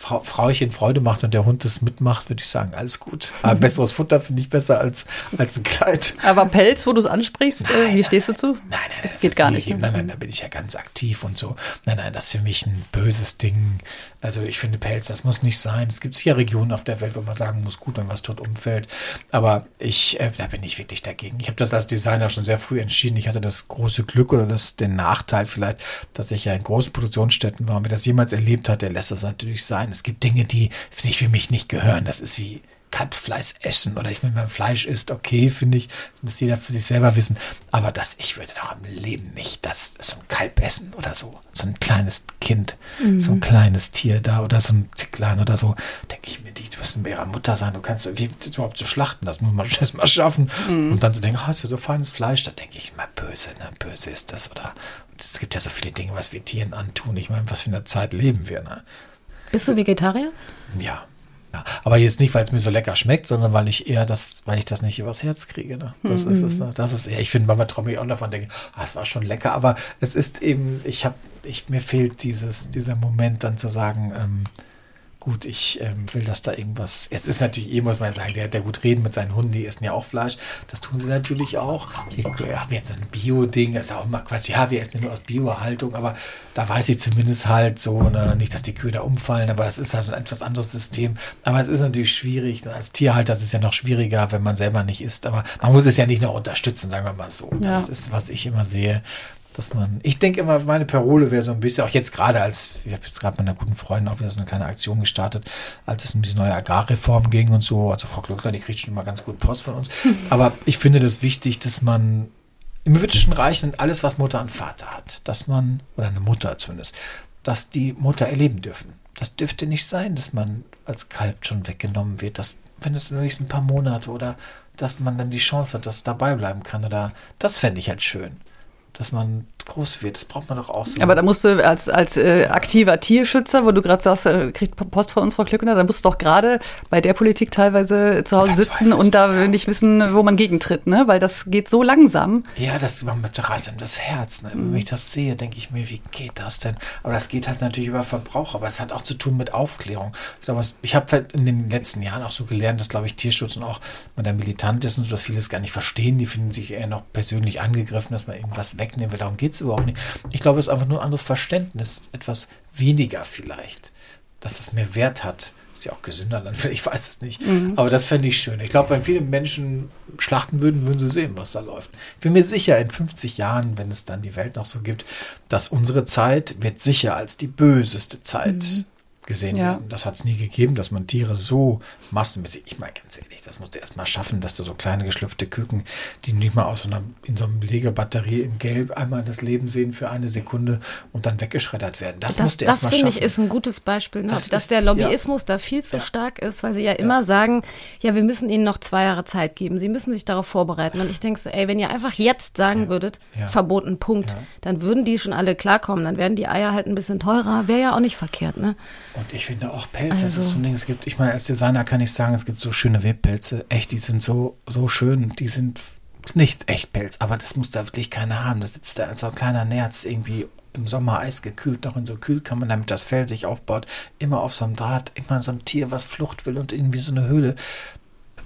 S2: Frau, Frauchen Freude macht und der Hund das mitmacht, würde ich sagen, alles gut. Aber besseres Futter finde ich besser als, als ein Kleid.
S3: Aber Pelz, wo du es ansprichst, äh, nein, wie stehst du zu?
S2: Nein, nein, das geht gar nicht. Nein, nein, da bin ich ja ganz aktiv und so. Nein, nein, das ist für mich ein böses Ding. Also ich finde Pelz, das muss nicht sein. Es gibt sicher Regionen auf der Welt, wo man sagen muss, gut, wenn was tot umfällt. Aber ich, äh, da bin ich wirklich dagegen. Ich habe das als Designer schon sehr früh entschieden. Ich hatte das große Glück oder das, den Nachteil vielleicht, dass ich ja in großen Produktionsstätten war. Und wer das jemals erlebt hat, der lässt das natürlich sein es gibt Dinge, die sich für mich nicht gehören. Das ist wie Kalbfleisch essen oder ich, wenn man Fleisch isst, okay, finde ich, muss jeder für sich selber wissen. Aber das, ich würde doch im Leben nicht das, so ein Kalb essen oder so. So ein kleines Kind, mhm. so ein kleines Tier da oder so ein Zicklein oder so. Denke ich mir, die müssen bei ihrer Mutter sein. Du kannst, wie überhaupt zu schlachten, das muss man [LAUGHS] erst mal schaffen. Mhm. Und dann zu denken, oh, ist ja so feines Fleisch, da denke ich mal, böse, ne, böse ist das. Oder es gibt ja so viele Dinge, was wir Tieren antun. Ich meine, was für eine Zeit leben wir, ne?
S3: Bist du Vegetarier?
S2: Ja. Ja. Aber jetzt nicht, weil es mir so lecker schmeckt, sondern weil ich eher das, weil ich das nicht übers Herz kriege. Ne? Das mhm. ist es. Ne? Das ist eher, ich finde, träume ich auch davon, denke, ah, es war schon lecker, aber es ist eben, ich habe, ich, mir fehlt dieses, dieser Moment dann zu sagen, ähm, gut, ich ähm, will, dass da irgendwas. Es ist natürlich, eh muss man sagen, der, der gut reden mit seinen Hunden, die essen ja auch Fleisch. Das tun sie natürlich auch. Die haben jetzt ein Bio-Ding, ist auch immer Quatsch. Ja, wir essen nur aus Bio-Haltung, aber da weiß ich zumindest halt so, ne, nicht, dass die Kühe da umfallen, aber das ist halt so ein etwas anderes System. Aber es ist natürlich schwierig. Als Tierhalter ist es ja noch schwieriger, wenn man selber nicht isst. Aber man muss es ja nicht noch unterstützen, sagen wir mal so. Das ja. ist, was ich immer sehe dass man, ich denke immer, meine Parole wäre so ein bisschen, auch jetzt gerade als, ich habe jetzt gerade mit einer guten Freundin auch wieder so eine kleine Aktion gestartet, als es um diese neue Agrarreform ging und so. Also Frau Glöckler, die kriegt schon immer ganz gut Post von uns. [LAUGHS] Aber ich finde das wichtig, dass man im Jüdischen reichen alles, was Mutter und Vater hat, dass man, oder eine Mutter zumindest, dass die Mutter erleben dürfen. Das dürfte nicht sein, dass man als Kalb schon weggenommen wird, dass, wenn es nur ein paar Monate oder dass man dann die Chance hat, dass dabei bleiben kann oder das fände ich halt schön dass man groß wird. Das braucht man doch auch so.
S3: Aber da musst du als, als äh, aktiver Tierschützer, wo du gerade sagst, äh, kriegt Post von uns, Frau Klückner, dann musst du doch gerade bei der Politik teilweise zu Hause sitzen und da nicht wissen, wo man gegentritt, ne? Weil das geht so langsam.
S2: Ja, das reißt einem das Herz. Ne? Mhm. Wenn ich das sehe, denke ich mir, wie geht das denn? Aber das geht halt natürlich über Verbraucher, aber es hat auch zu tun mit Aufklärung. Ich, glaube, ich habe halt in den letzten Jahren auch so gelernt, dass, glaube ich, Tierschutz und auch man da militant ist und so, dass viele es gar nicht verstehen. Die finden sich eher noch persönlich angegriffen, dass man irgendwas wegnehmen will. Darum geht es überhaupt nicht. Ich glaube, es ist einfach nur ein anderes Verständnis, etwas weniger vielleicht, dass das mehr Wert hat. Ist ja auch gesünder dann, [LAUGHS] ich weiß es nicht. Mhm. Aber das fände ich schön. Ich glaube, wenn viele Menschen schlachten würden, würden sie sehen, was da läuft. Ich bin mir sicher, in 50 Jahren, wenn es dann die Welt noch so gibt, dass unsere Zeit wird sicher als die böseste Zeit mhm gesehen
S3: Ja.
S2: werden. Das hat es nie gegeben, dass man Tiere so massenmäßig, ich meine ganz ehrlich, das musst du erst mal schaffen, dass du so kleine geschlüpfte Küken, die nicht mal aus so einer, in so einem Legebatterie in Gelb einmal das Leben sehen für eine Sekunde und dann weggeschreddert werden. Das,
S4: Das,
S2: musst du
S4: das
S2: erst mal
S4: finde ich
S2: schaffen.
S4: ist ein gutes Beispiel, ne?
S2: Das
S4: dass
S2: ist-
S4: der Lobbyismus da viel zu
S2: Ja.
S4: stark ist, weil sie ja immer sagen, ja, wir müssen ihnen noch zwei Jahre Zeit geben. Sie müssen sich darauf vorbereiten. Und ich denke, so, ey, wenn ihr einfach jetzt sagen würdet,
S2: Ja.
S4: verboten, Punkt,
S2: Ja.
S4: dann würden die schon alle klarkommen. Dann werden die Eier halt ein bisschen teurer. Wäre ja auch nicht verkehrt, ne?
S2: Und ich finde auch Pelz, das
S4: Also-
S2: ist so ein Ding, es gibt, ich meine, als Designer kann ich sagen, es gibt so schöne Webpelze. Echt, die sind so, so schön, die sind nicht echt Pelz, aber das muss da wirklich keiner haben. Das sitzt da in so ein kleiner Nerz irgendwie im Sommer eisgekühlt, noch in so Kühlkammern, damit das Fell sich aufbaut. Immer auf so einem Draht, immer so ein Tier, was Flucht will und irgendwie so eine Höhle.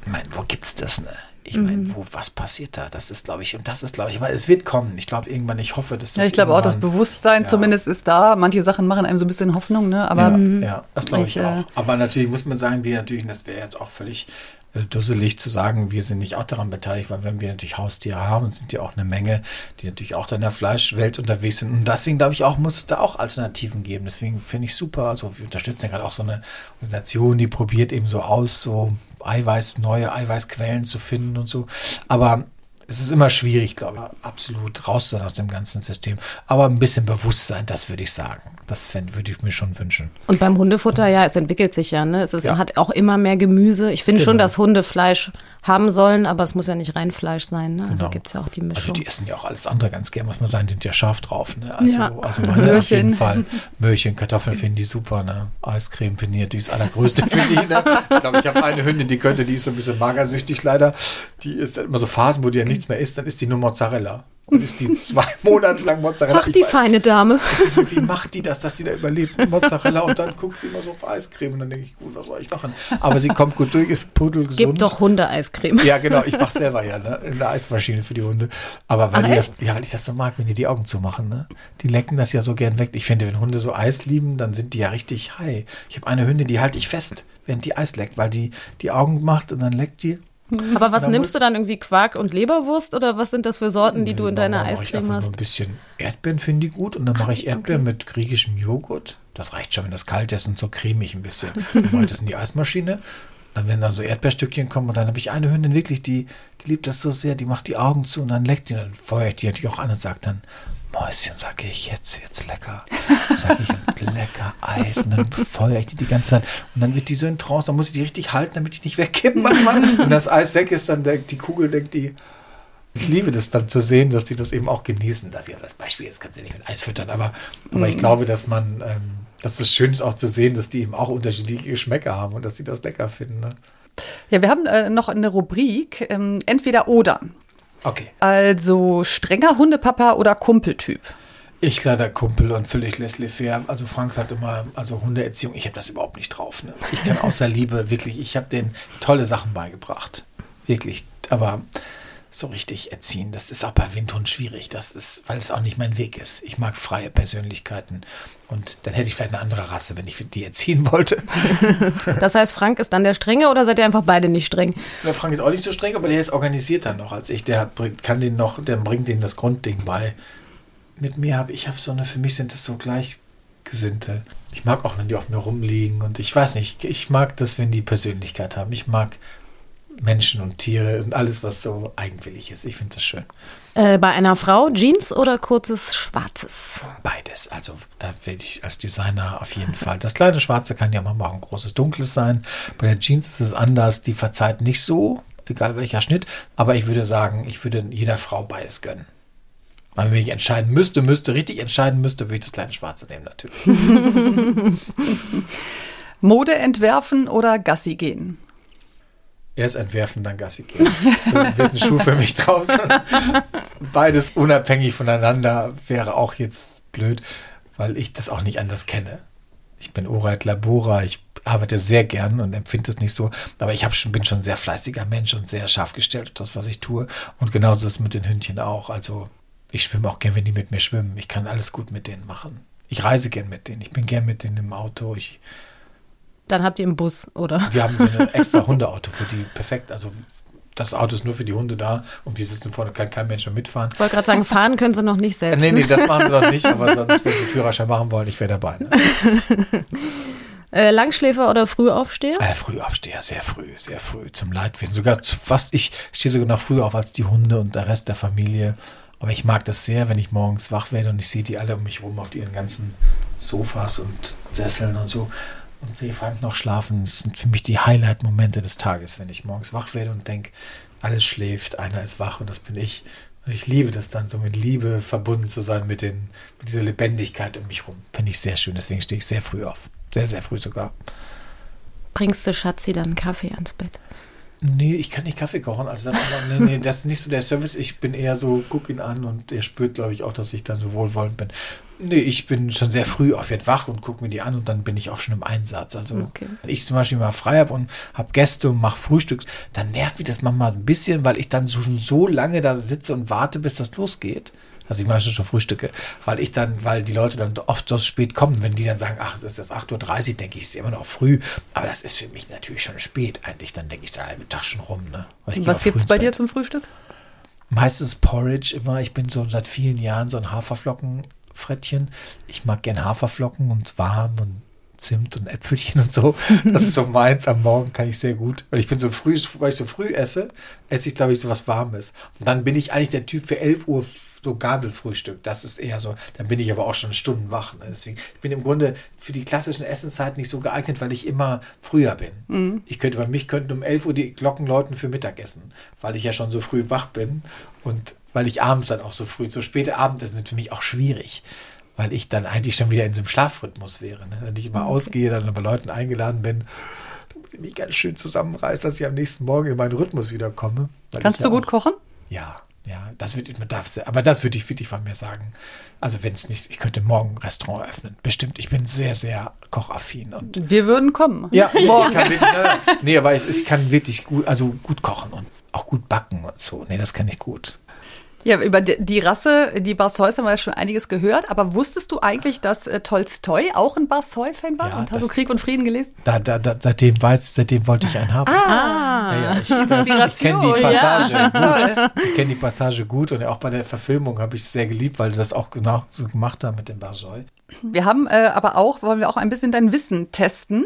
S2: Ich meine, wo gibt's das, ne? Ich meine,
S3: Mhm.
S2: wo, was passiert da? Das ist, glaube ich, und das ist, glaube ich, aber es wird kommen. Ich glaube irgendwann, ich hoffe, dass das
S3: Ja, ich glaube auch, das Bewusstsein
S2: Ja.
S3: zumindest ist da. Manche Sachen machen einem so ein bisschen Hoffnung, ne? Aber
S2: ja, ja, das glaube ich,
S3: Ich, äh,
S2: auch. Aber natürlich muss man sagen, wir natürlich, das wäre jetzt auch völlig äh, dusselig zu sagen, wir sind nicht auch daran beteiligt, weil wenn wir natürlich Haustiere haben, sind ja auch eine Menge, die natürlich auch da in der Fleischwelt unterwegs sind. Und deswegen glaube ich auch, muss es da auch Alternativen geben. Deswegen finde ich super. Also wir unterstützen ja gerade auch so eine Organisation, die probiert eben so aus, so Eiweiß, neue Eiweißquellen zu finden und so. Aber es ist immer schwierig, glaube ich, absolut raus sein aus dem ganzen System. Aber ein bisschen Bewusstsein, das würde ich sagen. Das würde ich mir schon wünschen.
S4: Und beim Hundefutter, ja, es entwickelt sich ja, ne? Es ist,
S2: Ja.
S4: hat auch immer mehr Gemüse. Ich finde schon,
S2: Genau.
S4: dass Hunde Fleisch haben sollen, aber es muss ja nicht rein Fleisch sein, ne? Also
S2: Genau.
S4: gibt's ja auch die
S2: Also
S4: Mischung.
S2: die essen ja auch alles andere ganz gern, muss man sagen, sind ja scharf drauf. Ne? Also,
S4: Ja.
S2: also meine auf jeden. Fall. Möhrchen, Kartoffeln finden die super. Ne? Eiscreme finde ich natürlich das allergrößte für die. Ne? Ich glaube, ich habe eine Hündin, die könnte, die ist so ein bisschen magersüchtig leider. Die ist immer so Phasen, wo die ja nichts mehr isst, dann ist die nur Mozzarella. Und ist die zwei [LAUGHS] Monate lang Mozzarella.
S4: Ach, die
S2: weiß
S4: feine Dame.
S2: Wie macht die das, dass die da überlebt? Mozzarella und dann guckt sie immer so auf Eiscreme und dann denke ich, gut, was soll ich machen? Aber sie kommt gut durch, ist pudelgesund.
S4: Gib doch Hundeeiscreme.
S2: Ja, genau. Ich mache selber ja ne? in der Eismaschine für die Hunde. Aber weil,
S4: Ach,
S2: die das, ja, weil ich das so mag, wenn die die Augen zumachen. Ne? Die lecken das ja so gern weg. Ich finde, wenn Hunde so Eis lieben, dann sind die ja richtig high. Ich habe eine Hündin, die halte ich fest, während die Eis leckt, weil die die Augen macht und dann leckt die. [LAUGHS]
S4: Aber was nimmst du dann irgendwie Quark und Leberwurst oder was sind das für Sorten, die du in deiner Eiscreme hast?
S2: Nur ein bisschen Erdbeeren finde ich gut und dann mache ich Erdbeeren mit griechischem Joghurt. Das reicht schon, wenn das kalt ist und so cremig ein bisschen. Dann mache ich das in die Eismaschine. Dann werden dann so Erdbeerstückchen kommen und dann habe ich eine Hündin wirklich, die, die liebt das so sehr, die macht die Augen zu und dann leckt die, dann feuere ich die natürlich auch an und sage dann, Mäuschen, sage ich, jetzt jetzt lecker. Sage ich, und lecker Eis. Und dann feuere ich die die ganze Zeit. Und dann wird die so in Trance, dann muss ich die richtig halten, damit die nicht wegkippen manchmal. Wenn das Eis weg ist, dann denkt die Kugel, denkt die, ich liebe das dann zu sehen, dass die das eben auch genießen. Das ist ja das Beispiel, jetzt kannst du nicht mit Eis füttern, aber, aber ich glaube, dass man, ähm, dass es schön ist auch zu sehen, dass die eben auch unterschiedliche Geschmäcker haben und dass sie das lecker finden. Ne?
S3: ja, wir haben äh, noch eine Rubrik, ähm, entweder oder.
S2: Okay.
S3: Also strenger Hundepapa oder Kumpeltyp.
S2: Ich leider Kumpel und völlig laissez-faire. Also Frank sagt immer, also Hundeerziehung, ich habe das überhaupt nicht drauf. Ne? Ich kann außer Liebe wirklich, ich habe denen tolle Sachen beigebracht. Wirklich. Aber so richtig erziehen, das ist auch bei Windhund schwierig. Das ist, weil es auch nicht mein Weg ist. Ich mag freie Persönlichkeiten. Und dann hätte ich vielleicht eine andere Rasse, wenn ich die erziehen wollte. [LAUGHS]
S4: Das heißt, Frank ist dann der Strenge oder seid ihr einfach beide nicht streng?
S2: Der Frank ist auch nicht so streng, aber der ist organisierter noch als ich. Der hat, bringt- kann den noch, der bringt denen das Grundding bei. Mit mir habe ich habe so eine, für mich sind das so Gleichgesinnte. Ich mag auch, wenn die auf mir rumliegen und ich weiß nicht, ich mag das, wenn die Persönlichkeit haben. Ich mag Menschen und Tiere und alles, was so eigenwillig ist. Ich finde das schön.
S4: Äh, bei einer Frau Jeans oder kurzes Schwarzes?
S2: Beides. Also da will ich als Designer auf jeden Fall. Das kleine Schwarze kann ja manchmal auch ein großes Dunkles sein. Bei der Jeans ist es anders. Die verzeiht nicht so, egal welcher Schnitt. Aber ich würde sagen, ich würde jeder Frau beides gönnen. Weil wenn ich entscheiden müsste, müsste, richtig entscheiden müsste, würde ich das kleine Schwarze nehmen natürlich. [LAUGHS]
S3: Mode entwerfen oder Gassi gehen.
S2: Erst entwerfen, dann Gassi gehen. So wird ein Schuh für mich draußen. [LAUGHS] Beides unabhängig voneinander wäre auch jetzt blöd, weil ich das auch nicht anders kenne. Ich bin Oreit Labora, ich arbeite sehr gern und empfinde es nicht so, aber ich schon, bin schon ein sehr fleißiger Mensch und sehr scharf gestellt auf das, was ich tue. Und genauso ist es mit den Hündchen auch. Also ich schwimme auch gern, wenn die mit mir schwimmen. Ich kann alles gut mit denen machen. Ich reise gern mit denen. Ich bin gern mit denen im Auto. Ich,
S4: Dann habt ihr einen Bus, oder?
S2: wir haben so ein [LAUGHS] extra Hundeauto für die. Perfekt. Also das Auto ist nur für die Hunde da und wir sitzen vorne, kann kein Mensch mehr mitfahren.
S4: Ich wollte gerade sagen, fahren können sie noch nicht selbst.
S2: Nee,
S4: ne?
S2: nee, das machen sie noch nicht, aber [LAUGHS] sonst, wenn sie Führerschein machen wollen, ich wäre dabei. Ne? [LAUGHS]
S4: Äh, Langschläfer oder Frühaufsteher?
S2: Äh, Frühaufsteher, sehr früh, sehr früh zum Leidwesen. Sogar zu fast, ich stehe sogar noch früher auf als die Hunde und der Rest der Familie. Aber ich mag das sehr, wenn ich morgens wach werde und ich sehe die alle um mich rum auf ihren ganzen Sofas und Sesseln und so. Und sie vor allem noch schlafen. Das sind für mich die Highlight-Momente des Tages, wenn ich morgens wach werde und denke, alles schläft, einer ist wach und das bin ich. Und ich liebe das dann, so mit Liebe verbunden zu sein mit, den, mit dieser Lebendigkeit um mich rum. Finde ich sehr schön. Deswegen stehe ich sehr früh auf. Sehr, sehr früh sogar.
S4: Bringst du Schatzi dann Kaffee ans Bett?
S2: Nee, ich kann nicht Kaffee kochen. Also das, nee, nee, das ist nicht so der Service. Ich bin eher so, guck ihn an und er spürt, glaube ich, auch, dass ich dann so wohlwollend bin. Nee, ich bin schon sehr früh auf, werde wach und gucke mir die an und dann bin ich auch schon im Einsatz. Also
S4: Okay.
S2: wenn ich zum Beispiel mal frei habe und habe Gäste und mache Frühstück, dann nervt mich das manchmal ein bisschen, weil ich dann so, schon so lange da sitze und warte, bis das losgeht. Also ich mache schon Frühstücke, weil ich dann, weil die Leute dann oft so spät kommen, wenn die dann sagen, ach, es ist jetzt 8.30 Uhr, denke ich, es ist immer noch früh. Aber das ist für mich natürlich schon spät eigentlich. Dann denke ich, der halbe Tag schon rum. Ne?
S3: Was gibt's
S2: ins
S3: bei dir zum Frühstück?
S2: Meistens Porridge immer. Ich bin so seit vielen Jahren so ein Haferflockenfrettchen. Ich mag gern Haferflocken und warm und Zimt und Äpfelchen und so. Das ist so [LAUGHS] meins. Am Morgen kann ich sehr gut. Weil ich bin so früh, weil ich so früh esse, esse ich, glaube ich, so was Warmes. Und dann bin ich eigentlich der Typ für 11 Uhr so Gabelfrühstück. Das ist eher so, dann bin ich aber auch schon Stunden wach. Ne? Deswegen, ich bin im Grunde für die klassischen Essenszeiten nicht so geeignet, weil ich immer früher bin. Ich könnte, bei mich könnten um 11 Uhr die Glocken läuten für Mittagessen, weil ich ja schon so früh wach bin und weil ich abends dann auch so früh, so späte Abendessen sind für mich auch schwierig. Weil ich dann eigentlich schon wieder in so einem Schlafrhythmus wäre. Ne? Wenn ich immer ausgehe, dann bei Leuten eingeladen bin, damit ich mich ganz schön zusammenreiße, dass ich am nächsten Morgen in meinen Rhythmus wiederkomme.
S3: Kannst du
S2: ja
S3: gut kochen?
S2: ja, ja, das würde ich, man darf, aber das würde ich wirklich von mir sagen. Also wenn es nicht, ich könnte morgen ein Restaurant öffnen. Bestimmt, ich bin sehr, sehr kochaffin und
S3: Wir würden kommen.
S2: ja, [LAUGHS] ich kann wirklich, nee, aber ich, ich kann wirklich gut, also gut kochen und auch gut backen und so. Nee, das kann ich gut.
S3: Ja, über die Rasse, die Barsois haben wir ja schon einiges gehört, aber wusstest du eigentlich, dass äh, Tolstoi auch ein Barsoi-Fan war
S2: Ja,
S3: und hast du Krieg und Frieden gelesen?
S2: Da, da, da, seitdem weiß, seitdem wollte ich einen haben.
S3: Ah,
S2: ja, ja, ich, ich kenne die
S3: Inspiration,
S2: Passage
S3: ja,
S2: gut. [LAUGHS] Ich kenne die Passage gut und auch bei der Verfilmung habe ich es sehr geliebt, weil die das auch genau so gemacht haben mit dem Barjoy.
S3: Wir haben äh, aber auch, wollen wir auch ein bisschen dein Wissen testen.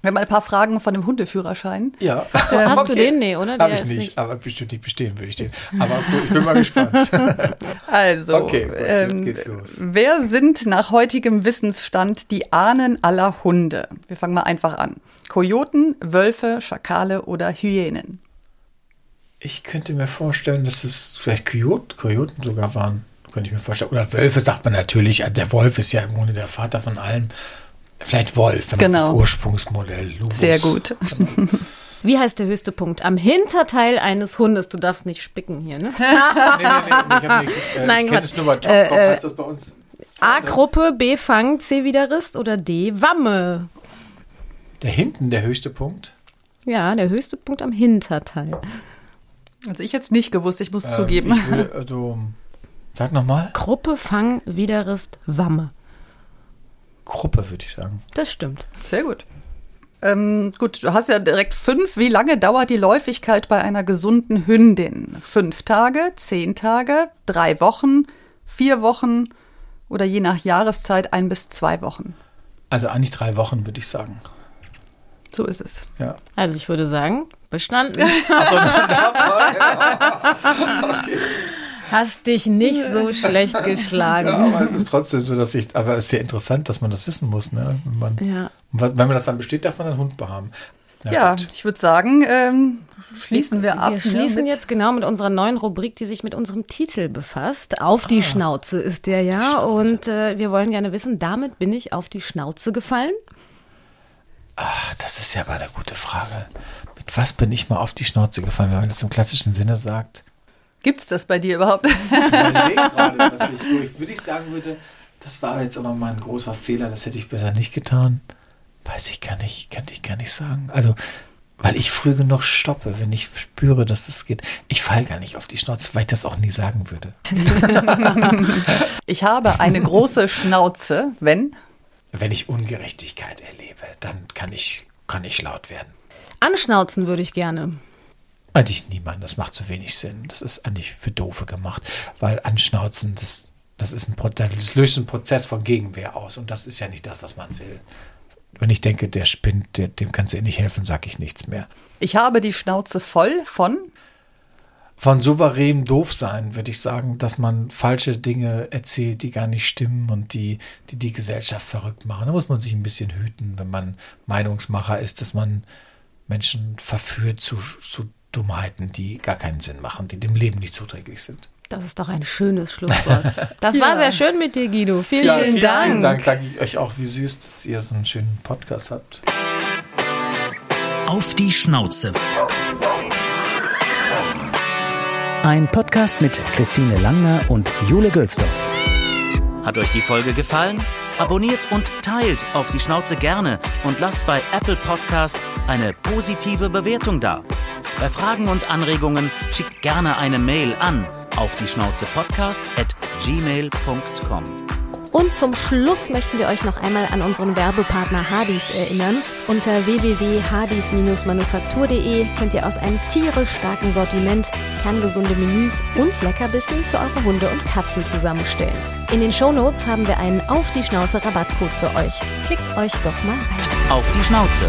S3: Wir haben ein paar Fragen von dem Hundeführerschein.
S2: Ja.
S4: hast du den? Nee, oder?
S2: Habe ich nicht,
S4: nicht-
S2: aber bestimmt nicht bestehen würde ich den. Aber gut, ich bin mal gespannt. [LAUGHS]
S3: Also,
S2: Okay, gut, jetzt
S3: ähm,
S2: geht's los.
S3: wer sind nach heutigem Wissensstand die Ahnen aller Hunde? Wir fangen mal einfach an. Kojoten, Wölfe, Schakale oder Hyänen?
S2: Ich könnte mir vorstellen, dass es vielleicht Kojoten, Kojoten sogar waren. Könnte ich mir vorstellen. Oder Wölfe sagt man natürlich. Der Wolf ist ja im Grunde der Vater von allem. Vielleicht Wolf, wenn man
S3: Genau.
S2: das Ursprungsmodell Lubus.
S3: Sehr gut. [LAUGHS]
S4: Wie heißt der höchste Punkt? Am Hinterteil eines Hundes. Du darfst nicht spicken hier, ne? [LAUGHS]
S2: Nee, nee, nee, nee ich. Äh, [LAUGHS]
S4: Nein,
S2: ich
S4: Quatsch.
S2: nur bei Top
S4: Äh, äh,
S2: heißt das bei uns.
S4: A. Gruppe, B. Fang, C. Widerrist oder D. Wamme.
S2: Der hinten, der höchste Punkt.
S4: Ja, der höchste Punkt am Hinterteil.
S3: Also ich jetzt nicht gewusst, ich muss
S2: Ähm,
S3: zugeben.
S2: Ich würde, also, sag nochmal.
S4: Gruppe, Fang, Widerrist, Wamme.
S2: Gruppe, würde ich sagen.
S4: Das stimmt.
S3: Sehr gut. Ähm, gut, du hast ja direkt fünf. Wie lange dauert die Läufigkeit bei einer gesunden Hündin? Fünf Tage, zehn Tage, drei Wochen, vier Wochen oder je nach Jahreszeit ein bis zwei Wochen.
S2: Also eigentlich drei Wochen, würde ich sagen.
S3: So ist es.
S2: Ja.
S4: Also ich würde sagen, bestanden.
S2: Achso, [LAUGHS]
S4: Hast dich nicht so schlecht [LAUGHS] geschlagen.
S2: aber es ist trotzdem so, dass ich, aber es ist sehr interessant, dass man das wissen muss, ne? Wenn man,
S4: Ja.
S2: Wenn man das dann besteht, darf man einen Hund behaben.
S3: Ja,
S2: gut.
S3: ich würde sagen, ähm, schließen wir ab.
S4: Wir schließen
S3: ne,
S4: jetzt genau mit unserer neuen Rubrik, die sich mit unserem Titel befasst. Auf die Schnauze ist der ja. Und äh, wir wollen gerne wissen, damit bin ich auf die Schnauze gefallen.
S2: Ach, das ist ja aber eine gute Frage. Mit was bin ich mal auf die Schnauze gefallen, wenn man das im klassischen Sinne sagt?
S3: Gibt's das bei dir überhaupt?
S2: Ich überlege [LAUGHS] gerade, was ich, wo ich, würde ich sagen würde, das war jetzt aber mal ein großer Fehler, das hätte ich besser nicht getan. Weiß ich gar nicht, kann ich gar nicht sagen. Also, weil ich früh genug stoppe, wenn ich spüre, dass es geht. Ich falle gar nicht auf die Schnauze, weil ich das auch nie sagen würde. [LAUGHS]
S3: Ich habe eine große Schnauze, wenn
S2: Wenn ich Ungerechtigkeit erlebe, dann kann ich, kann ich laut werden.
S4: Anschnauzen würde ich gerne.
S2: Eigentlich niemand, das macht zu wenig Sinn. Das ist eigentlich für Doofe gemacht, weil Anschnauzen, das, das, ist ein, das löst einen Prozess von Gegenwehr aus und das ist ja nicht das, was man will. wenn ich denke, der spinnt, der, dem kannst du eh nicht helfen, sage ich nichts mehr.
S3: Ich habe die Schnauze voll von
S2: von souverän doof sein, würde ich sagen, dass man falsche Dinge erzählt, die gar nicht stimmen und die, die die Gesellschaft verrückt machen. Da muss man sich ein bisschen hüten, wenn man Meinungsmacher ist, dass man Menschen verführt zu, zu Dummheiten, die gar keinen Sinn machen, die dem Leben nicht zuträglich sind.
S4: Das ist doch ein schönes Schlusswort. Das [LAUGHS] ja. war sehr schön mit dir, Guido. Vielen, ja, vielen, Dank.
S2: Vielen Dank. Danke ich euch auch, wie süß, dass ihr so einen schönen Podcast habt.
S1: Auf die Schnauze. Ein Podcast mit Christine Langner und Jule Gölsdorf. Hat euch die Folge gefallen? Abonniert und teilt auf die Schnauze gerne und lasst bei Apple Podcast eine positive Bewertung da. Bei Fragen und Anregungen schickt gerne eine Mail an auf die Schnauze Podcast at gmail.com.
S4: Und zum Schluss möchten wir euch noch einmal an unseren Werbepartner Hardys erinnern. Unter www.hardys-manufaktur.de könnt ihr aus einem tierisch starken Sortiment kerngesunde Menüs und Leckerbissen für eure Hunde und Katzen zusammenstellen. In den Shownotes haben wir einen Auf die Schnauze Rabattcode für euch. Klickt euch doch mal rein.
S1: Auf die Schnauze